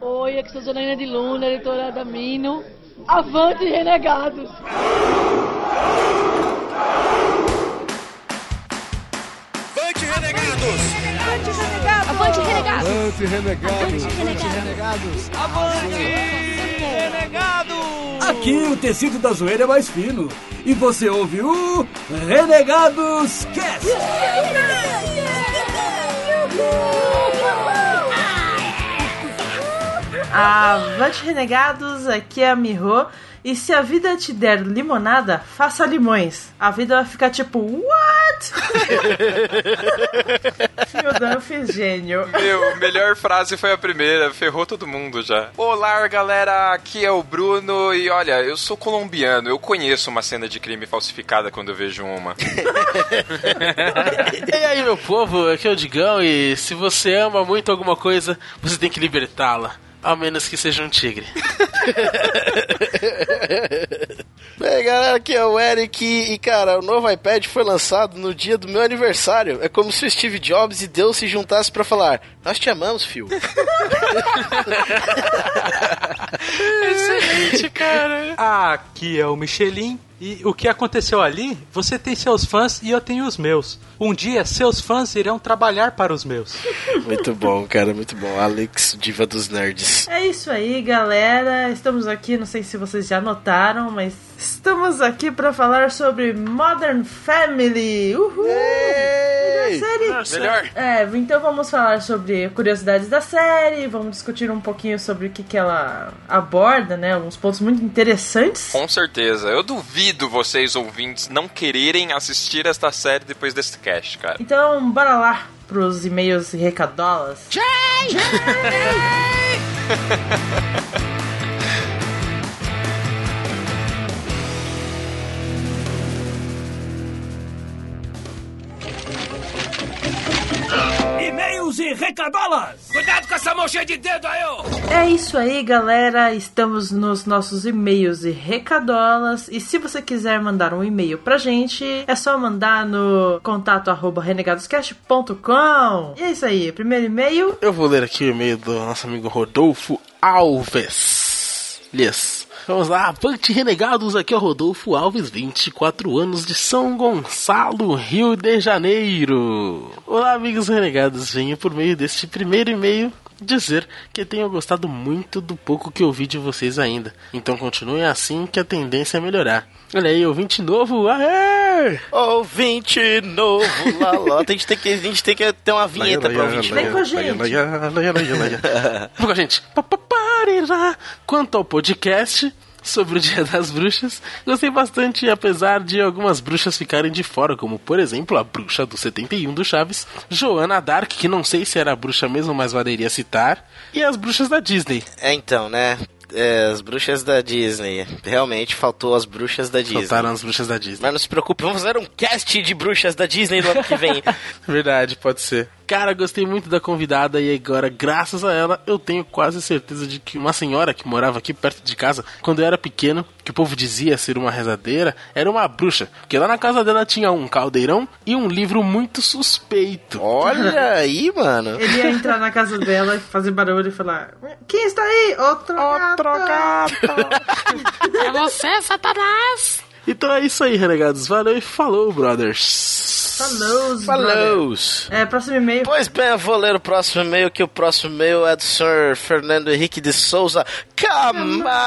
Oi, aqui sou Janaína de Luna, editora da Mino. Avante, renegados! Avante, renegados! Avante, renegados! Avante, renegados! renegados! Avante, renegados! Aqui o tecido da zoeira é mais fino. E você ouve o Renegados Cast. Avante Renegados, aqui é a Miho. E se a vida te der limonada, faça limões. A vida vai ficar tipo, what? Phil Dunphy, gênio. Meu, melhor frase foi a primeira, ferrou todo mundo já. Olá, galera, aqui é o Bruno e olha, eu sou colombiano, eu conheço uma cena de crime falsificada quando eu vejo uma. E aí, meu povo, aqui é o Digão e se você ama muito alguma coisa, você tem que libertá-la. Ao menos que seja um tigre. Bem, galera, aqui é o Eric e, cara, o novo iPad foi lançado no dia do meu aniversário. É como se o Steve Jobs e Deus se juntassem pra falar: Nós te amamos, fio. Excelente, cara. Aqui é o Michelin. E o que aconteceu ali? Você tem seus fãs e eu tenho os meus. Um dia, seus fãs irão trabalhar para os meus. muito bom, cara, muito bom. Alex, diva dos nerds. É isso aí, galera. Estamos aqui, não sei se vocês já notaram, mas estamos aqui para falar sobre Modern Family. Uhul! Melhor série. Melhor. É, então vamos falar sobre curiosidades da série, vamos discutir um pouquinho sobre o que, que ela aborda, né? Alguns pontos muito interessantes. Com certeza, eu duvido vocês ouvintes não quererem assistir esta série depois desse cast, cara. Então, bora lá pros e-mails e recadolas. E-mails e recadolas. Cuidado com essa mão cheia de dedo aí! É isso aí, galera. Estamos nos nossos e-mails e recadolas. E se você quiser mandar um e-mail pra gente, é só mandar no contato arroba renegadoscast.com. E é isso aí. Primeiro e-mail. Eu vou ler aqui o e-mail do nosso amigo Rodolfo Alves. Yes. Vamos lá, Avante Renegados, aqui é o Rodolfo Alves, 24 anos de São Gonçalo, Rio de Janeiro. Olá, amigos renegados, venho por meio deste primeiro e-mail dizer que tenho gostado muito do pouco que ouvi de vocês ainda. Então continuem assim que a tendência é melhorar. Olha aí, ouvinte novo, aê! Ouvinte novo, lá. A gente tem que, a gente tem que ter uma vinheta pra ouvinte Vem novo. com a gente. Vem com a gente. Papaparirá. Quanto ao podcast sobre o Dia das Bruxas, gostei bastante, apesar de algumas bruxas ficarem de fora, como por exemplo a bruxa do 71 do Chaves, Joana Dark, que não sei se era a bruxa mesmo, mas valeria citar, e as bruxas da Disney. É, então, né? É, as bruxas da Disney. Realmente faltou as bruxas da Disney. Faltaram as bruxas da Disney. Mas não se preocupe, vamos fazer um cast de bruxas da Disney no ano que vem. Verdade, pode ser. Cara, gostei muito da convidada e agora, graças a ela, eu tenho quase certeza de que uma senhora que morava aqui perto de casa, quando eu era pequeno, que o povo dizia ser uma rezadeira, era uma bruxa. Porque lá na casa dela tinha um caldeirão e um livro muito suspeito. Olha aí, mano. Ele ia entrar na casa dela e fazer barulho e falar: Quem está aí? Outro gato. é você, Satanás! Então é isso aí, renegados. Valeu e falou, brothers. Falou, Falou. É, próximo e-mail. Pois bem, eu vou ler o próximo e-mail, que o próximo e-mail é do senhor Fernando Henrique de Souza Camargo.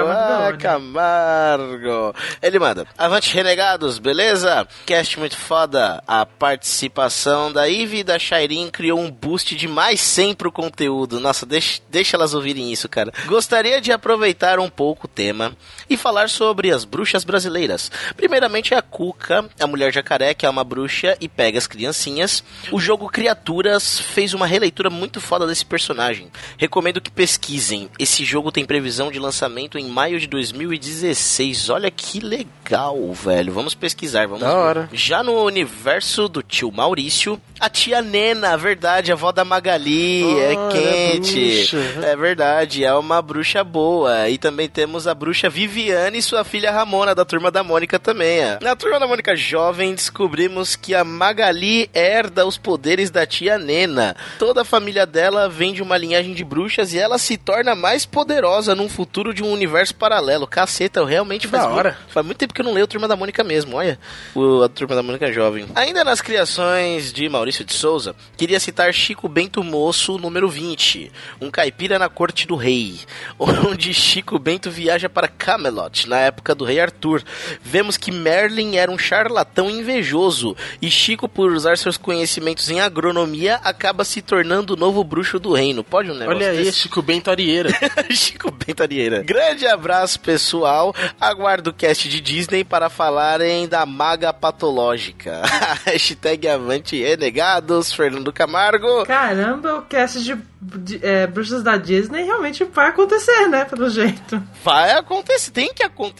Ah? Camargo. Ele manda: Avante Renegados, beleza? Cast muito foda. A participação da Ivy e da Shairin criou um boost de mais 100 pro conteúdo. Nossa, deixa, deixa elas ouvirem isso, cara. Gostaria de aproveitar um pouco o tema e falar sobre as bruxas brasileiras. Primeiramente, a Cuca, a mulher jacaré, que é uma bruxa e pega as criancinhas. O jogo Criaturas fez uma releitura muito foda desse personagem. Recomendo que pesquisem. Esse jogo tem previsão de lançamento em maio de 2016. Olha que legal, velho. Vamos pesquisar, vamos Da ver. hora. Já no universo do tio Maurício, a tia Nena, a verdade, a avó da Magali, é Olha, quente. bruxa. É verdade, é uma bruxa boa. E também temos a bruxa Viviane e sua filha Ramona, da turma da Mônica também. ó. Na turma da Mônica jovem, descobrimos que a Magali herda os poderes da tia Nena. Toda a família dela vem de uma linhagem de bruxas e ela se torna mais poderosa num futuro de um universo paralelo. Caceta, eu realmente faz Da muito- hora. Faz muito tempo que eu não leio a Turma da Mônica mesmo, olha. O, a Turma da Mônica jovem. Ainda nas criações de Maurício de Souza, queria citar Chico Bento Moço, número 20. Um caipira na corte do rei. Onde Chico Bento viaja para Camelot, na época do rei Arthur. Vemos que Merlin era um charlatão invejoso. E Chico, por usar seus conhecimentos em agronomia, acaba se tornando o novo bruxo do reino. Pode um negócio Olha aí, desse? Chico Bento Arieira. Chico Bento Arieira. Grande abraço, pessoal. Aguardo o cast de Disney para falarem da maga patológica. Hashtag Avante Renegados, Fernando Camargo. Caramba, o cast de, de, é, Bruxas da Disney realmente vai acontecer, né? Pelo jeito. Vai acontecer, tem que acontecer,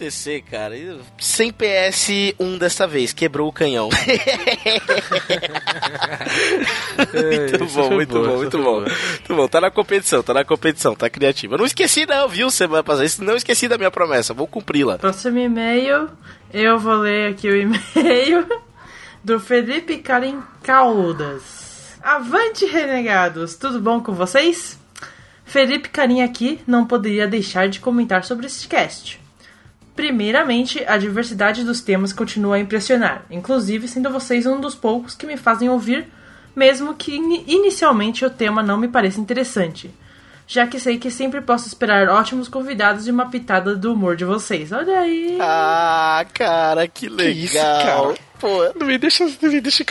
cara. Sem PS1 dessa vez, quebrou o canhão. muito isso bom, foi muito bom, muito bom. boa. Muito bom, tá na competição, tá na competição, tá criativa. Não esqueci não, viu, semana passada. Não esqueci da minha promessa, vou cumpri-la. Próximo e-mail, eu vou ler aqui o e-mail do Felipe Karim Caldas. Avante, renegados! Tudo bom com vocês? Felipe Carim aqui não poderia deixar de comentar sobre este cast. Primeiramente, a diversidade dos temas continua a impressionar, inclusive sendo vocês um dos poucos que me fazem ouvir, mesmo que ini- inicialmente o tema não me pareça interessante. Já que sei que sempre posso esperar ótimos convidados e uma pitada do humor de vocês. Olha aí! Ah, cara, que legal. isso, cara? Pô, Não me deixa, não me deixa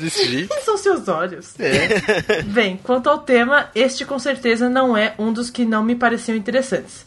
desse jeito. Quem são seus olhos? Bem, quanto ao tema, este com certeza não é um dos que não me pareciam interessantes.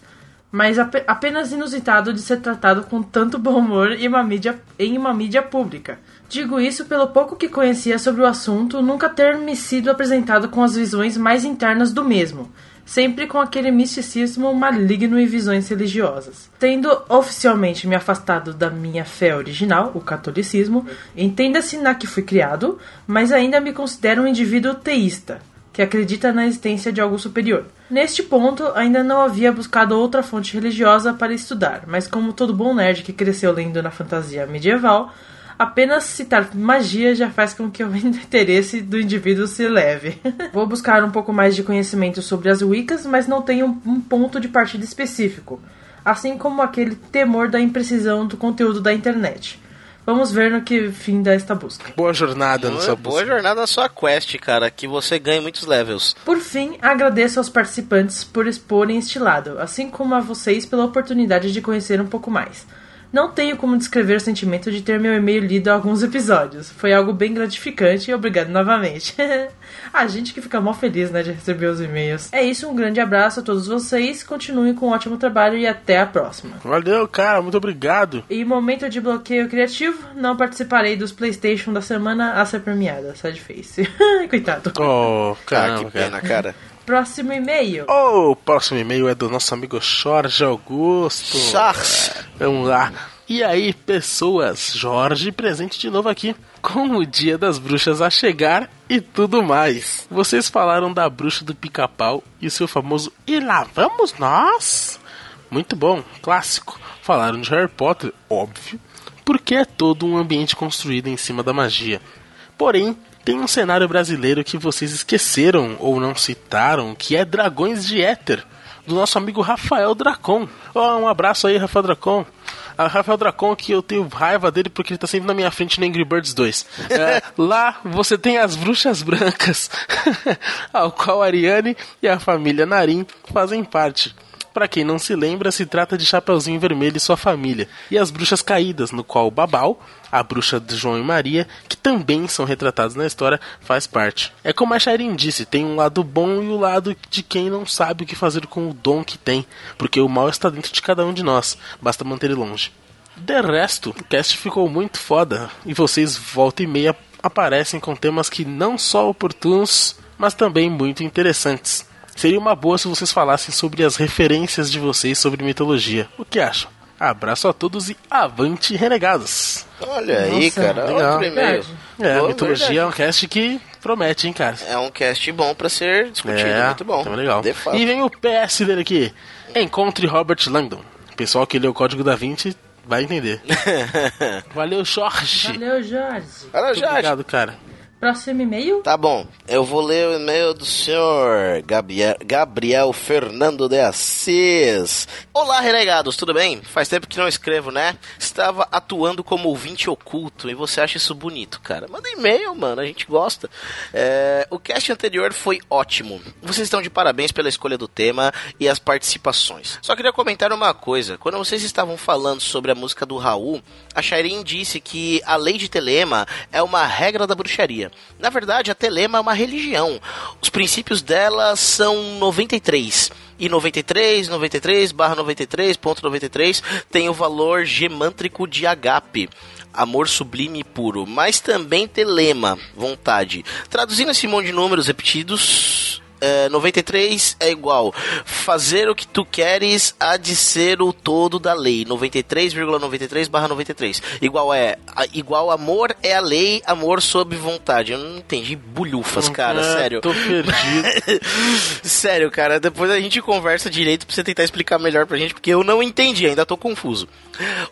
Mas ap- apenas inusitado de ser tratado com tanto bom humor em uma, mídia, em uma mídia pública. Digo isso pelo pouco que conhecia sobre o assunto, nunca ter me sido apresentado com as visões mais internas do mesmo. Sempre com aquele misticismo maligno e visões religiosas. Tendo oficialmente me afastado da minha fé original, o catolicismo, entenda-se na que fui criado, mas ainda me considero um indivíduo teísta, que acredita na existência de algo superior. Neste ponto, ainda não havia buscado outra fonte religiosa para estudar, mas como todo bom nerd que cresceu lendo na fantasia medieval, apenas citar magia já faz com que o interesse do indivíduo se eleve. Vou buscar um pouco mais de conhecimento sobre as Wiccas, mas não tenho um ponto de partida específico, assim como aquele temor da imprecisão do conteúdo da internet. Vamos ver no que fim dá esta busca. Boa jornada nessa boa, boa jornada na sua quest, cara. Que você ganhe muitos levels. Por fim, agradeço aos participantes por exporem este lado, assim como a vocês pela oportunidade de conhecer um pouco mais. Não tenho como descrever o sentimento de ter meu e-mail lido há alguns episódios. Foi algo bem gratificante e obrigado novamente. a gente que fica mal feliz, né, de receber os e-mails. É isso, um grande abraço a todos vocês, continuem com um ótimo trabalho e até a próxima. Valeu, cara, muito obrigado. E momento de bloqueio criativo, não participarei dos PlayStation da semana a ser premiada, sad face. Coitado. Oh, Ah, caramba, que pena, cara. cara. Próximo e-mail. O próximo e-mail é do nosso amigo Jorge Augusto. Charles. Vamos lá. E aí, pessoas? Jorge presente de novo aqui. Com o dia das bruxas a chegar e tudo mais. Vocês falaram da bruxa do pica-pau e o seu famoso E lá vamos nós? Muito bom, clássico. Falaram de Harry Potter, óbvio, porque é todo um ambiente construído em cima da magia. Porém, tem um cenário brasileiro que vocês esqueceram ou não citaram, que é Dragões de Éter, do nosso amigo Rafael Dracon. Oh, um abraço aí, Rafael Dracon. A Rafael Dracon, que eu tenho raiva dele porque ele tá sempre na minha frente no Angry Birds 2. É, lá você tem as bruxas brancas, ao qual a Ariane e a família Narim fazem parte. Para quem não se lembra, se trata de Chapeuzinho Vermelho e sua família, e as bruxas caídas, no qual Babal, a bruxa de João e Maria, que também são retratados na história, faz parte. É como a Shairin disse, tem um lado bom e o lado de quem não sabe o que fazer com o dom que tem, porque o mal está dentro de cada um de nós, basta manter ele longe. De resto, o cast ficou muito foda, e vocês volta e meia aparecem com temas que não só oportunos, mas também muito interessantes. Seria uma boa se vocês falassem sobre as referências de vocês sobre mitologia. O que acham? Abraço a todos e avante renegados! Olha aí, Nossa, cara. legal. Olha o primeiro. É, Boa, mitologia verdade. é um cast que promete, hein, cara? É um cast bom pra ser discutido. É, muito bom. Então legal. E vem o PS dele aqui. Encontre Robert Langdon. Pessoal que lê o Código da Vinci vai entender. Valeu, Jorge. Valeu, Jorge. Muito Jorge. obrigado, cara. Próximo e-mail. Tá bom, eu vou ler o e-mail do senhor Gabriel, Gabriel Fernando de Assis. Olá, renegados, tudo bem? Faz tempo que não escrevo, né? Estava atuando como ouvinte oculto e você acha isso bonito, cara. Manda e-mail, mano, a gente gosta. É, o cast anterior foi ótimo. Vocês estão de parabéns pela escolha do tema e as participações. Só queria comentar uma coisa. Quando vocês estavam falando sobre a música do Raul, a Shairin disse que a lei de Telema é uma regra da bruxaria. Na verdade, a Telema é uma religião. Os princípios dela são 93. E 93, 93, barra 93, ponto 93 tem o valor gemântrico de agape. Amor sublime e puro, mas também telema, vontade. Traduzindo esse monte de números repetidos, é, 93 é igual. Fazer o que tu queres há de ser o todo da lei. 93,93 barra 93 igual é a- igual amor é a lei amor sob vontade. Eu não entendi bulhufas cara Ah, sério. Tô perdido. sério cara depois a gente conversa direito pra você tentar explicar melhor pra gente porque eu não entendi ainda tô confuso.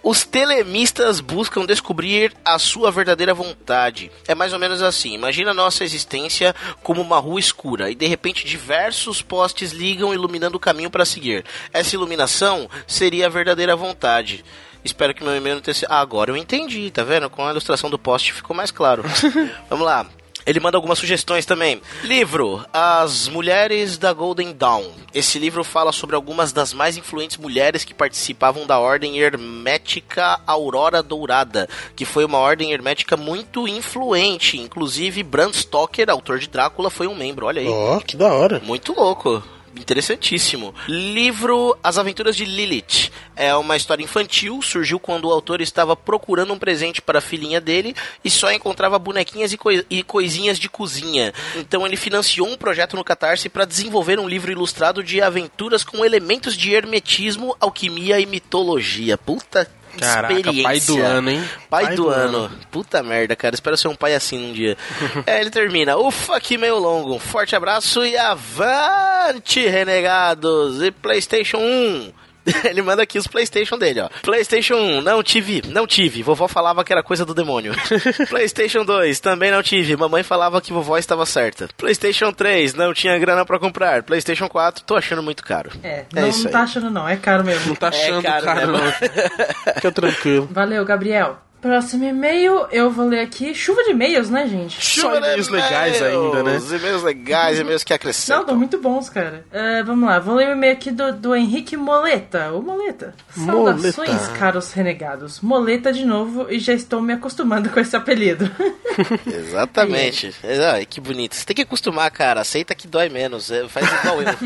Os telemistas buscam descobrir a sua verdadeira vontade. É mais ou menos assim: imagina a nossa existência como uma rua escura e de repente diversos postes ligam iluminando o caminho para seguir. Essa iluminação seria a verdadeira vontade. Espero que meu e-mail não tenha sido. Ah, agora eu entendi, tá vendo? Com a ilustração do poste ficou mais claro. Vamos lá. Ele manda algumas sugestões também. Livro As Mulheres da Golden Dawn. Esse livro fala sobre algumas das mais influentes mulheres que participavam da Ordem Hermética Aurora Dourada, que foi uma ordem hermética muito influente. Inclusive, Bram Stoker, autor de Drácula, foi um membro. Olha aí. Ó, que da hora. Muito louco. Interessantíssimo. Livro As Aventuras de Lilith. É uma história infantil, surgiu quando o autor estava procurando um presente para a filhinha dele e só encontrava bonequinhas e, coi- e coisinhas de cozinha. Então ele financiou um projeto no Catarse para desenvolver um livro ilustrado de aventuras com elementos de hermetismo, alquimia e mitologia. Puta Caraca, experiência. pai do ano, hein? Pai, do, ano. Puta merda, cara. Espero ser um pai assim um dia. é, ele termina. Ufa, que meio longo. Um forte abraço e avante, renegados! E PlayStation 1. Ele manda aqui os PlayStation dele, ó. PlayStation 1, não tive, não tive. Vovó falava que era coisa do demônio. PlayStation 2, também não tive. Mamãe falava que vovó estava certa. PlayStation 3, não tinha grana pra comprar. PlayStation 4, tô achando muito caro. É, É não, isso não aí. tá achando não, é caro mesmo. Não tá achando caro caro, mesmo. não. Fica tranquilo. Valeu, Gabriel. Próximo e-mail, eu vou ler aqui. Chuva de e-mails, né, gente? Só e-mails legais ainda, né? Os e-mails legais, e-mails que Não, acrescentam. estão muito bons, cara. É, vamos lá, vou ler o e-mail aqui do, do Henrique Moleta. O Moleta. Saudações, Moleta. caros renegados. Moleta de novo e já estou me acostumando com esse apelido. Exatamente. Ai, que bonito. Você tem que acostumar, cara. Aceita que dói menos. É, Faz igual eu.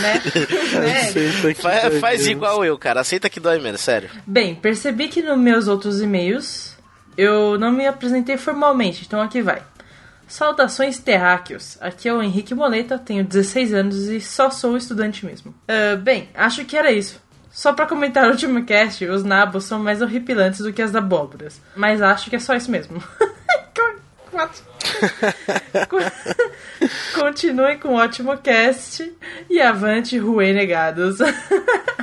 né? né? Faz dedos. igual eu, cara. Aceita que dói menos, sério. Bem, percebi que nos meus outros e-mails eu não me apresentei formalmente, então aqui vai. Saudações terráqueos. Aqui é o Henrique Moleta, tenho 16 anos e só sou estudante mesmo. Ah, bem, acho que era isso. Só pra comentar o último cast, os nabos são mais horripilantes do que as abóboras. Mas acho que é só isso mesmo. Continue com o ótimo cast e avante Rue Negados.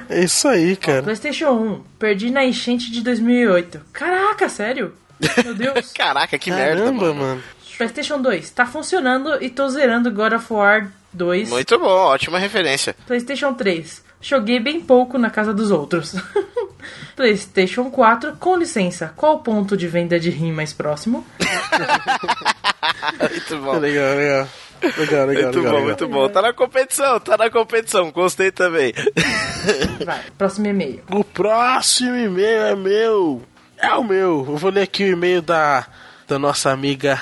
É isso aí, cara. PlayStation 1, perdi na enchente de 2008. Caraca, sério? Meu Deus. Caraca, que merda, Caramba, mano. mano. PlayStation 2, tá funcionando e tô zerando God of War 2. Muito bom, ótima referência. PlayStation 3, joguei bem pouco na casa dos outros. PlayStation 4, com licença, qual o ponto de venda de rim mais próximo? Muito bom. Legal, legal. Legal, legal, Muito legal. bom, legal. muito bom. Tá na competição, tá na competição. Gostei também. Vai, próximo e-mail. O próximo e-mail é meu. É o meu. Eu vou ler aqui o e-mail da, da nossa amiga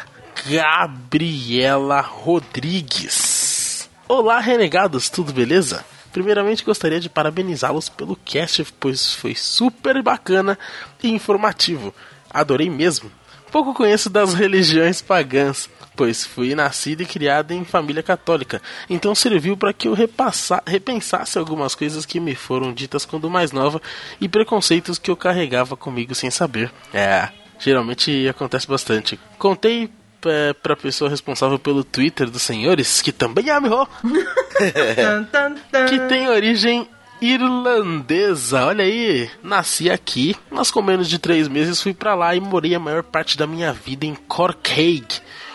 Gabriela Rodrigues. Olá, renegados, tudo beleza? Primeiramente gostaria de parabenizá-los pelo cast, pois foi super bacana e informativo. Adorei mesmo. Pouco conheço das religiões pagãs, pois fui nascido e criado em família católica, então serviu para que eu repassa- repensasse algumas coisas que me foram ditas quando mais nova e preconceitos que eu carregava comigo sem saber. É, geralmente acontece bastante. Contei é, pra pessoa responsável pelo Twitter dos senhores, que também é amigo, que tem origem irlandesa. Olha aí, nasci aqui, mas com menos de três meses fui para lá e morei a maior parte da minha vida em Corkhaig,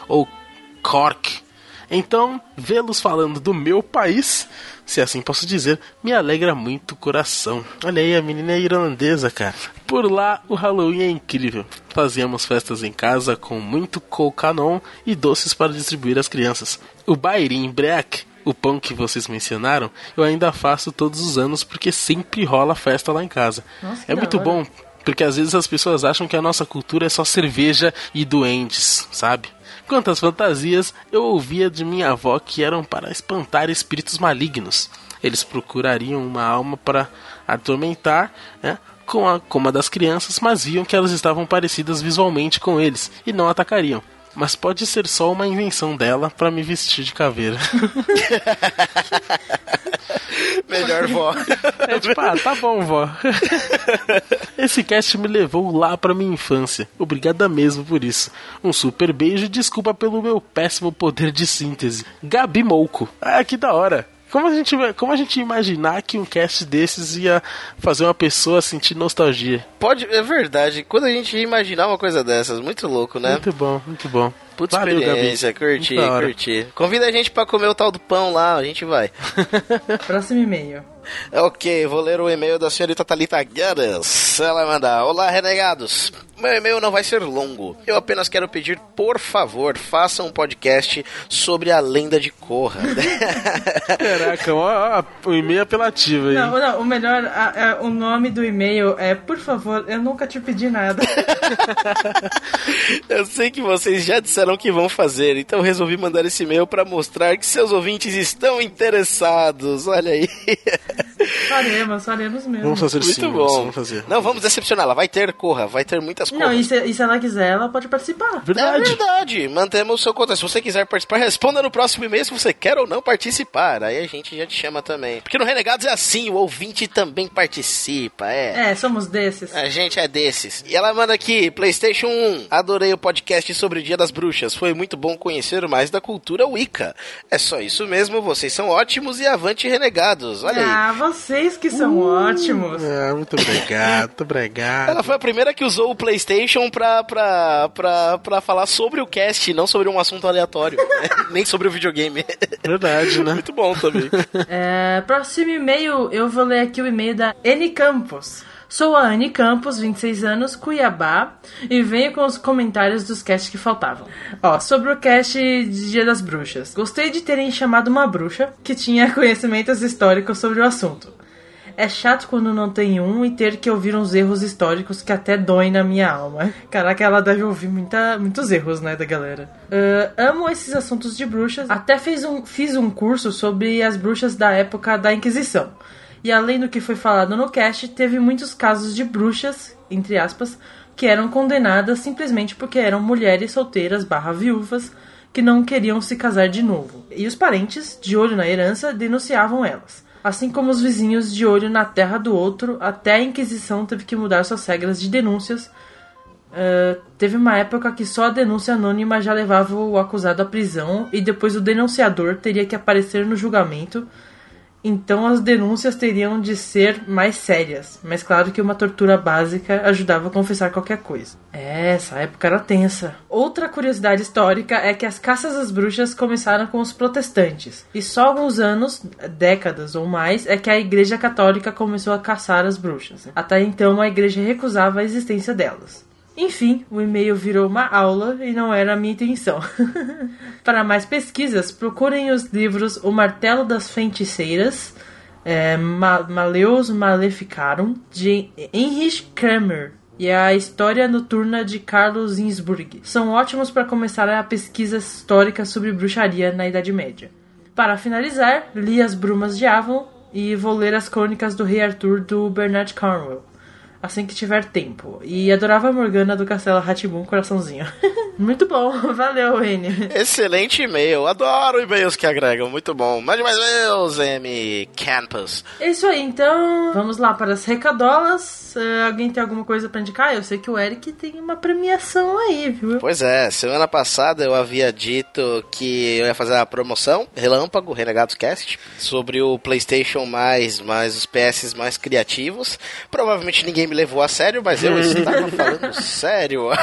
ou Cork. Então, vê-los falando do meu país, se assim posso dizer, me alegra muito o coração. Olha aí, a menina é irlandesa, cara. Por lá, o Halloween é incrível. Fazíamos festas em casa com muito colcanon e doces para distribuir às crianças. O bairim break o pão que vocês mencionaram, eu ainda faço todos os anos porque sempre rola festa lá em casa. Nossa, é muito hora. bom, porque às vezes as pessoas acham que a nossa cultura é só cerveja e doentes, sabe? Quanto às fantasias, eu ouvia de minha avó que eram para espantar espíritos malignos. Eles procurariam uma alma para atormentar, né? Com a, com uma das crianças, mas viam que elas estavam parecidas visualmente com eles e não atacariam. Mas pode ser só uma invenção dela para me vestir de caveira. Melhor vó. É tipo, ah, tá bom, vó. Esse cast me levou lá pra minha infância. Obrigada mesmo por isso. Um super beijo e desculpa pelo meu péssimo poder de síntese. Gabi Mouco. Ah, que da hora. Como a, gente, vai- como a gente ia imaginar que um cast desses ia fazer uma pessoa sentir nostalgia? Pode, é verdade. Quando a gente ia imaginar uma coisa dessas, muito louco, né? Muito bom, muito bom. Puta Valeu, experiência, Gabi. curti, curti. Convida a gente pra comer o tal do pão lá, a gente vai. Próximo e-mail. ok, vou ler o e-mail da senhorita Thalita Guedes. Ela manda: Olá, renegados. Meu e-mail não vai ser longo. Eu apenas quero pedir, por favor, façam um podcast sobre a lenda de Korra. Caraca, ó, ó, o e-mail apelativo aí. Não, não, o melhor, a- a- o nome do e-mail é, por favor, eu nunca te pedi nada. Eu sei que vocês já disseram que vão fazer, então eu resolvi mandar esse e-mail pra mostrar que seus ouvintes estão interessados. Olha aí. faremos, faremos mesmo. Vamos fazer Muito sim, bom. vamos fazer. Não, vamos decepcioná-la. Vai ter Corra, vai ter muitas Não, e se, e se ela quiser, ela pode participar. É Verdade. verdade, mantemos o seu contato. Se você quiser participar, responda no próximo e-mail se você quer ou não participar. Aí a gente já te chama também. Porque no Renegados é assim, o ouvinte também participa, é. É, somos desses. A gente é desses. E ela manda aqui, PlayStation 1. Adorei o podcast sobre o Dia das Bruxas. Foi muito bom conhecer mais da cultura Wicca. É só isso mesmo, vocês são ótimos e avante renegados. Olha aí. Ah, vocês que são ótimos. Ah, muito obrigado, muito obrigado. Ela foi a primeira que usou o PlayStation pra, pra, pra, pra falar sobre o cast, não sobre um assunto aleatório. né? Nem sobre o videogame. Verdade, né? Muito bom também. É, próximo e-mail, eu vou ler aqui o e-mail da N Campos. Sou a Anne Campos, 26 anos, Cuiabá, e venho com os comentários dos casts que faltavam. Ó, sobre o cast de Dia das Bruxas. Gostei de terem chamado uma bruxa que tinha conhecimentos históricos sobre o assunto. É chato quando não tem um e ter que ouvir uns erros históricos que até doem na minha alma. Caraca, ela deve ouvir muita, muitos erros, né, da galera. Ah, amo esses assuntos de bruxas. Até fiz um, fiz um curso sobre as bruxas da época da Inquisição. E além do que foi falado no cast, teve muitos casos de bruxas, entre aspas, que eram condenadas simplesmente porque eram mulheres solteiras barra viúvas que não queriam se casar de novo. E os parentes, de olho na herança, denunciavam elas. Assim como os vizinhos de olho na terra do outro, até a Inquisição teve que mudar suas regras de denúncias. Uh, teve uma época que só a denúncia anônima já levava o acusado à prisão e depois o denunciador teria que aparecer no julgamento. Então as denúncias teriam de ser mais sérias, mas claro que uma tortura básica ajudava a confessar qualquer coisa. É, essa época era tensa. Outra curiosidade histórica é que as caças às bruxas começaram com os protestantes, e só alguns anos, décadas ou mais, é que a Igreja Católica começou a caçar as bruxas. Até então a Igreja recusava a existência delas. Enfim, o e-mail virou uma aula e não era a minha intenção. Para mais pesquisas, procurem os livros O Martelo das Feiticeiras, é, Ma Maleus Maleficarum, de Heinrich Kramer, e a História Noturna de Carlos Innsbruck. São ótimos para começar a pesquisa histórica sobre bruxaria na Idade Média. Para finalizar, li As Brumas de Avon e vou ler as crônicas do Rei Arthur do Bernard Cornwell assim que tiver tempo. E adorava a Morgana do Castelo Ratibum Coraçãozinho. Muito bom, valeu, N. Excelente e-mail. Adoro e-mails que agregam. Muito bom. Mande mais e-mails, M Campus. É isso aí, então vamos lá para as recadolas. Uh, alguém tem alguma coisa para indicar? Eu sei que o Eric tem uma premiação aí, viu? Pois é, semana passada eu havia dito que eu ia fazer a promoção Relâmpago, Renegados Cast, sobre o PlayStation mais, mais os PS mais criativos. Provavelmente ninguém me levou a sério, mas eu estava falando sério.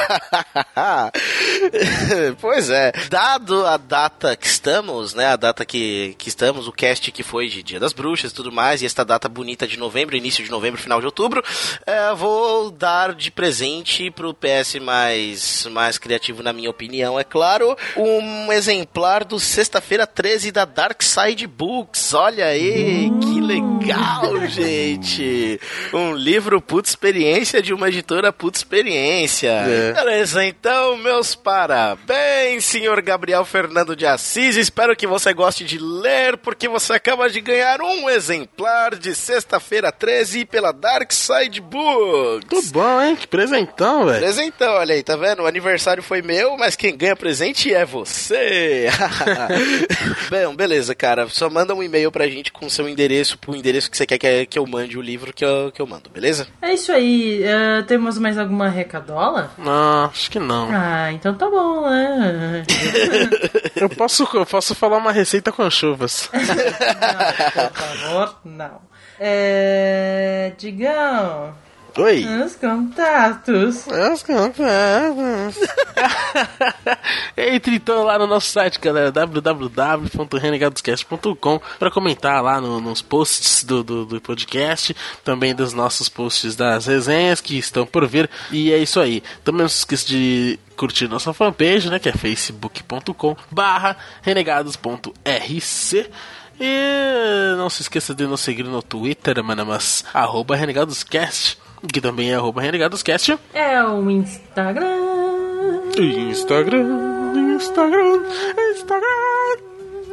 pois é, dado a data que estamos, né, a data que, que estamos, o cast que foi de Dia das Bruxas e tudo mais, e esta data bonita de novembro, início de novembro, final de outubro, é, vou dar de presente pro PS mais, mais criativo, na minha opinião, é claro, um exemplar do Sexta-feira 13 da Dark Side Books. Olha aí, que legal, gente! Um livro puta experiência de uma editora puta experiência. É. Beleza, então, meus parabéns, senhor Gabriel Fernando de Assis. Espero que você goste de ler, porque você acaba de ganhar um exemplar de Sexta-feira 13 pela Dark Side Books. Muito bom, hein? Que presentão, velho. Presentão, olha aí, tá vendo? O aniversário foi meu, mas quem ganha presente é você. Bem, beleza, cara. Só manda um e-mail pra gente com seu endereço, pro endereço que você quer que, que eu mande o livro que eu, que eu mando, beleza? É isso aí. Uh, temos mais alguma recadola? Não, acho que não. Ah, então tá bom, né? Eu posso, eu posso falar uma receita com chuvas. não, por favor, não. É... Digão. Oi. Os contatos. Os contatos. Entre então lá no nosso site, galera, www.renegadoscast.com para comentar lá no- nos posts do, do, do podcast, também dos nossos posts das resenhas que estão por vir. E é isso aí. Também não se esqueça de curtir nossa fanpage, né, que é facebook.com barra renegados.rc e não se esqueça de nos seguir no Twitter, mano, mas arroba renegadoscast, que também é arroba renegadoscast. É o Instagram. Instagram, Instagram, Instagram.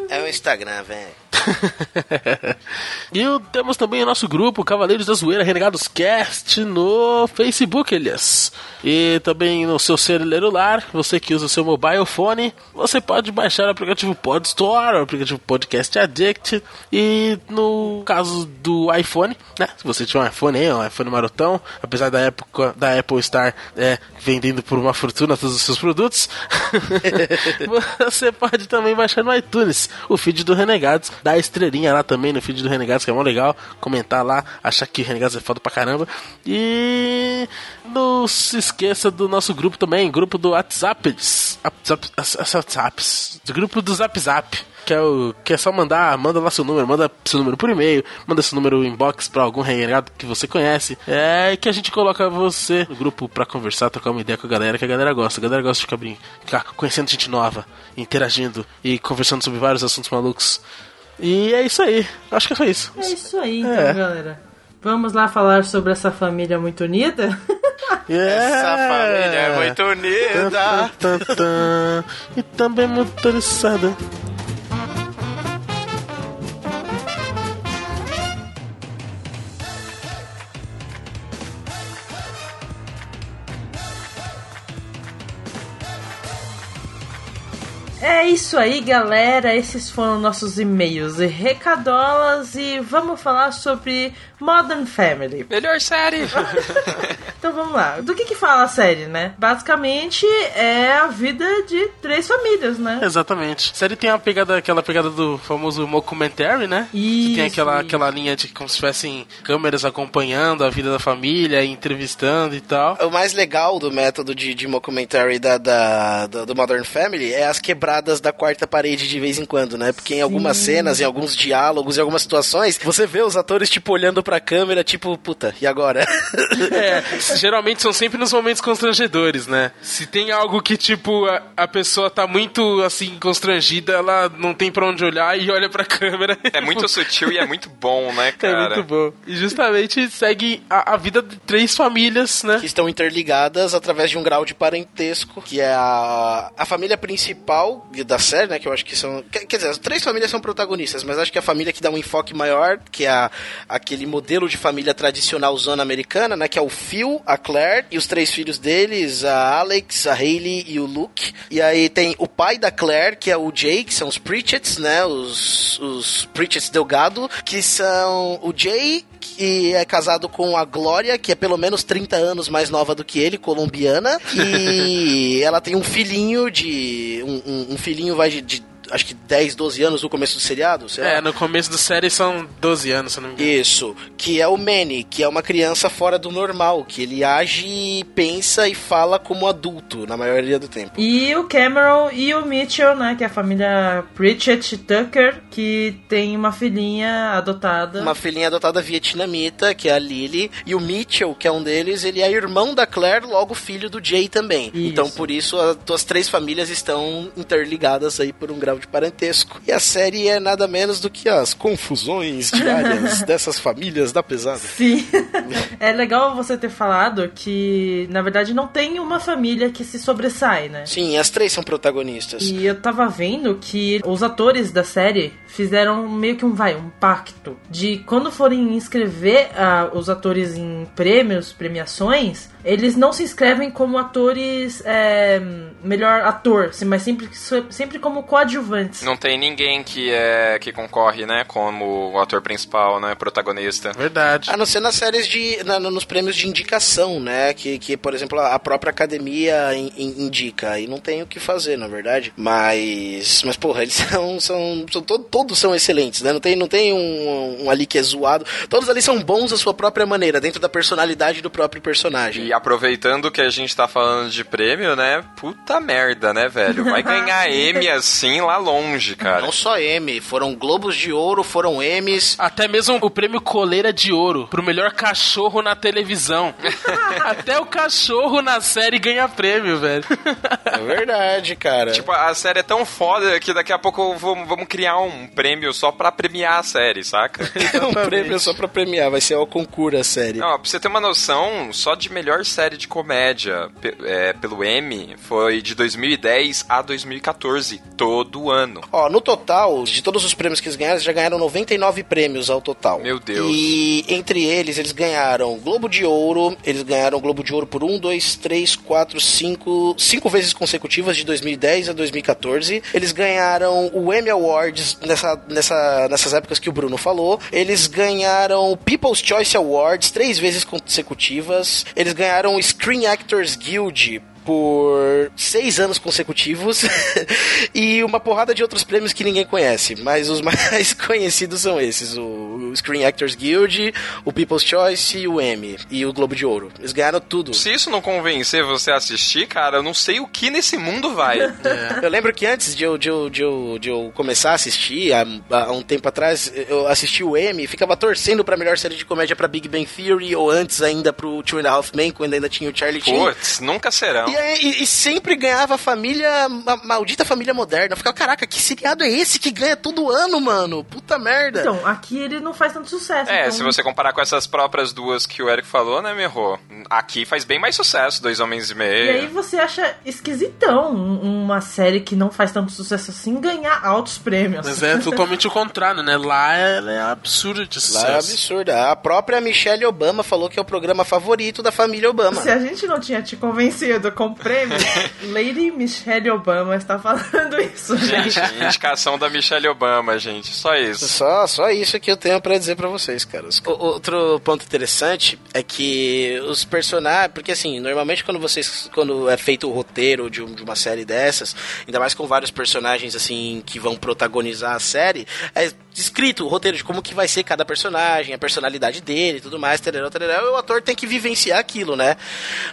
É o Instagram, velho. e temos também o nosso grupo Cavaleiros da Zoeira Renegados Cast no Facebook, Elias. E também no seu celular, você que usa o seu mobile phone, você pode baixar o aplicativo Pod Store, o aplicativo Podcast Addict. E no caso do iPhone, né? Se você tiver um iPhone aí, um iPhone marotão, apesar da época da Apple estar é, vendendo por uma fortuna todos os seus produtos, você pode também baixar no iTunes o feed do Renegados, dar estrelinha lá também no feed do Renegados, que é mó legal, comentar lá, achar que Renegados é foda pra caramba. E não se esqueça do nosso grupo também, grupo do WhatsApp, WhatsApp, grupo do Zap Zap. Que é, o, que é só mandar, manda lá seu número, manda seu número por e-mail, manda seu número inbox pra algum renegado que você conhece. É que a gente coloca você no grupo pra conversar, trocar uma ideia com a galera, que a galera gosta. A galera gosta de ficar, ficar conhecendo gente nova, interagindo e conversando sobre vários assuntos malucos. E é isso aí. Acho que é só isso. É isso aí, então, É. galera. Vamos lá falar sobre essa família muito unida? Essa família é muito unida. tan, tan. E também motorizada. É isso aí, galera. Esses foram nossos e-mails e recadolas. E vamos falar sobre Modern Family. Melhor série! Então vamos lá. Do que que fala a série, né? Basicamente é a vida de três famílias, né? Exatamente. A série tem a pegada, aquela pegada do famoso mockumentary, né? Que tem Isso, aquela, isso. aquela linha de como se tivessem câmeras acompanhando a vida da família, entrevistando e tal. O mais legal do método de, de mockumentary da, da, do, do Modern Family é as quebradas da quarta parede de vez em quando, né? Porque em algumas cenas, em alguns diálogos, em algumas situações, você vê os atores, tipo, olhando pra câmera, tipo, puta, e agora? É, geralmente são sempre nos momentos constrangedores, né? Se tem algo que, tipo, a, a pessoa tá muito, assim, constrangida, ela não tem pra onde olhar e olha pra câmera. É muito sutil e é muito bom, né, É cara? muito bom. E justamente segue a, a vida de três famílias, né? que estão interligadas através de um grau de parentesco, que é a, a família principal da série, né? Que eu acho que são. Quer, dizer, as três famílias são protagonistas, mas acho que a família que dá um enfoque maior, que é a, aquele modelo de família tradicional zona americana, né? Que é o Phil, a Claire e os três filhos deles, a Alex, a Hayley e o Luke. E aí tem o pai da Claire, que é o Jay, que são os Pritchett's, né? Os, os Pritchett's Delgado, que são o Jay, que é casado com a Glória, que é pelo menos 30 anos mais nova do que ele, colombiana. E ela tem um filhinho de. Um, um- um filhinho vai de, de, acho que 10, 12 anos no começo do seriado, sei lá. É, no começo da série são 12 anos, se não me engano. Isso, que é o Manny, que é uma criança fora do normal, que ele age, pensa e fala como adulto na maioria do tempo. E o Cameron e o Mitchell, né? Que é a família Pritchett Tucker, que tem uma filhinha adotada. Uma filhinha adotada vietnamita, que é a Lily, e o Mitchell, que é um deles, ele é irmão da Claire, logo filho do Jay também. Isso. Então por isso as tuas três famílias estão interligadas aí por um grau de parentesco. E a série é nada menos do que as confusões diárias dessas famílias da pesada. Sim. é legal você ter falado que, na verdade, não tem uma família que se sobressai, né? Sim, as três são protagonistas. E eu tava vendo que os atores da série fizeram meio que um vai, um pacto de quando forem inscrever ah, os atores em prêmios, premiações, eles não se inscrevem como atores é, melhor ator, mas sempre, sempre como coadjuvantes. Não tem ninguém que é que concorre, né, como o ator principal, né, protagonista. Verdade. A não ser nas séries de. na- nos prêmios de indicação, né? Que, que por exemplo, a própria academia in- in- indica. E não tem o que fazer, na verdade. Mas. Mas, porra, eles são. são, são to- todos são excelentes, né? Não tem, não tem um, um ali que é zoado. Todos ali são bons à sua própria maneira, dentro da personalidade do próprio personagem. E aproveitando que a gente tá falando de prêmio, né? Puta merda, né, velho? Vai ganhar M assim lá longe, cara. Não só M, foram Globos de Ouro, foram M's. Até mesmo o prêmio Coleira de Ouro pro melhor cachorro na televisão. Até o cachorro na série ganha prêmio, velho. É verdade, cara. Tipo, a série é tão foda que daqui a pouco vamos, criar um prêmio só pra premiar a série, saca? é um prêmio só pra premiar, vai ser o concurso a série. Não, pra você ter uma noção, só de melhor série de comédia é, pelo M foi de 2010 a 2014, todo ano. Ó, no total, de todos os prêmios que eles ganharam, eles já ganharam 99 prêmios ao total. Meu Deus. E entre eles, eles ganharam Globo de Ouro, eles ganharam Globo de Ouro por 1, 2, 3, 4, 5, 5 vezes consecutivas de 2010 a 2014. Eles ganharam o Emmy Awards nessa, nessa, nessas épocas que o Bruno falou. Eles ganharam o People's Choice Awards três vezes consecutivas. Eles ganharam o Screen Actors Guild por seis anos consecutivos e uma porrada de outros prêmios que ninguém conhece, mas os mais conhecidos são esses: o Screen Actors Guild, o People's Choice e o Emmy e o Globo de Ouro. Eles ganharam tudo. Se isso não convencer você a assistir, cara, eu não sei o que nesse mundo vai. Eu lembro que antes de eu, de eu, de eu, de eu começar a assistir, há, há um tempo atrás, eu assisti o Emmy e ficava torcendo pra melhor série de comédia pra Big Bang Theory ou antes ainda pro Two and a Half Men, quando ainda tinha o Charlie Sheen. Putz, nunca serão. E, e- e sempre ganhava a família, a maldita família moderna. Eu ficava, caraca, que seriado é esse que ganha todo ano, mano? Puta merda. Então, aqui ele não faz tanto sucesso. É, então- se você comparar com essas próprias duas que o Eric falou, né, Merro? Aqui faz bem mais sucesso, Dois Homens e Meio. E aí você acha esquisitão um- uma série que não faz tanto sucesso assim ganhar altos prêmios. Mas é totalmente o contrário, né? Lá ela é absurda de Lá é sucesso. absurda. A própria Michelle Obama falou que é o programa favorito da família Obama. Se a gente não tinha te convencido com prêmio, Lady Michelle Obama está falando isso, gente. Gente, indicação da Michelle Obama, gente. Só isso. Só, só isso que eu tenho pra dizer pra vocês, caras. O- outro ponto interessante é que os personagens, porque assim, normalmente quando vocês, quando é feito o roteiro de, um- de uma série dessas, ainda mais com vários personagens assim que vão protagonizar a série, é escrito o roteiro de como que vai ser cada personagem, a personalidade dele, e tudo mais, tereré, tereré, e o ator tem que vivenciar aquilo, né?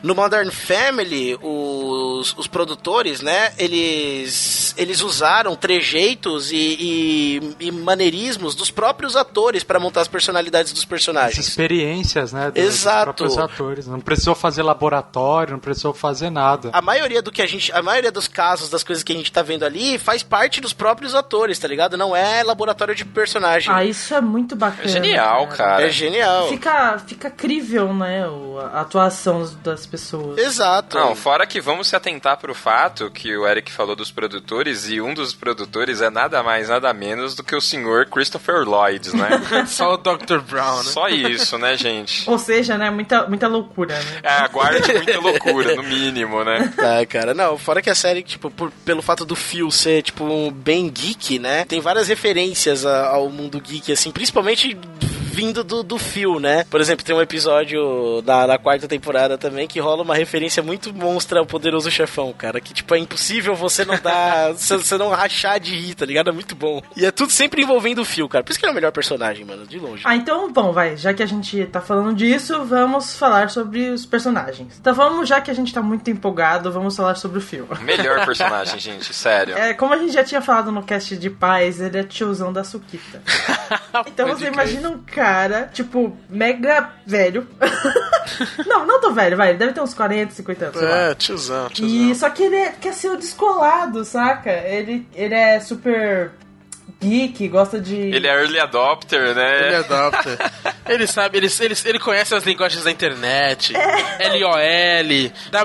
No Modern Family, os, os produtores, né, eles eles usaram trejeitos e, e- e maneirismos dos próprios atores para montar as personalidades dos As personagens. experiências, né? Dos Exato. próprios atores. Não precisou fazer laboratório, não precisou fazer nada. A maioria do que a gente, a maioria dos casos das coisas que a gente tá vendo ali faz parte dos próprios atores, tá ligado? Não é laboratório de personagem. Ah, isso é muito bacana. É genial, cara. É genial. Fica, fica crível, né? A atuação das pessoas. Exato. Não, fora que vamos se atentar pro fato que o Eric falou dos produtores, e um dos produtores é nada mais, nada menos do que o senhor Christopher Lloyd, né? Só o Dr. Brown, né? Só isso, né, gente? Ou seja, né? Muita, muita loucura, né? É, aguarde muita loucura, no mínimo, né? Ah, cara, não, fora que a série, tipo, por- pelo fato do Phil ser, tipo, um bem geek, né? Tem várias referências a- ao mundo geek, assim, principalmente vindo do, do Phil, né? Por exemplo, tem um episódio da, da quarta temporada também que rola uma referência muito monstra ao poderoso chefão, cara. Que, tipo, é impossível você não dar. você, você não rachar de rir, tá ligado? É muito bom. E é tudo sempre envolvendo o Phil, cara. Por isso que ele é o melhor personagem, mano, de longe. Ah, então, bom, vai. Já que a gente tá falando disso, vamos falar sobre os personagens. Então vamos, já que a gente tá muito empolgado, vamos falar sobre o filme. Melhor personagem, gente, sério. É, como a gente já tinha falado no cast de paz, ele é tiozão da Suquita. Então você imagina um cara, tipo, mega velho. não, não tão velho, vai. Ele deve ter uns 40, 50 anos. É, tiozão, tiozão. E só que ele é- quer ser o descolado, saca? Ele, ele é super geek, gosta de. Ele é early adopter, né? Ele adopta. ele sabe, ele, ele, ele conhece as linguagens da internet. LOL,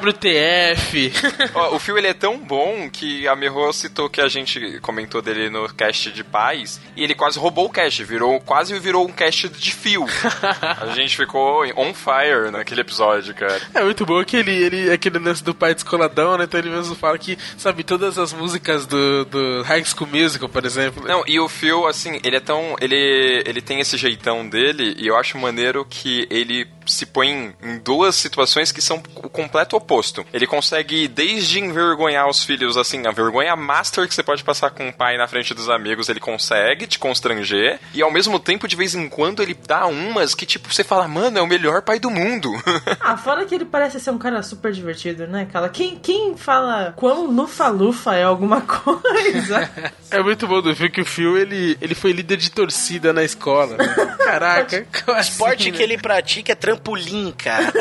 WTF. Ó, o Phil ele é tão bom que a Miho citou que a gente comentou dele no cast de paz e ele quase roubou o cast, virou, quase virou um cast de Phil. a gente ficou on fire naquele episódio, cara. É muito bom que ele, ele aquele lance do pai descoladão, né? Então ele mesmo fala que sabe todas as músicas do, do High School Musical, por exemplo. Não, e o Phil, assim, ele é tão. Ele, ele tem esse jeitão dele, e eu acho maneiro que ele se põe em- em duas situações que são o completo oposto. Ele consegue, desde envergonhar os filhos, assim, a vergonha master que você pode passar com o pai na frente dos amigos, ele consegue te constranger, e ao mesmo tempo, de vez em quando, ele dá umas que, tipo, você fala, mano, é o melhor pai do mundo. Ah, fora que ele parece ser um cara super divertido, né, cara? Quem, quem fala quão lufa-lufa é alguma coisa? É muito bom do Phil que o Phil ele, ele foi líder de torcida na escola. né? Caraca, O esporte assim, que né? ele pratica é trampolim, cara.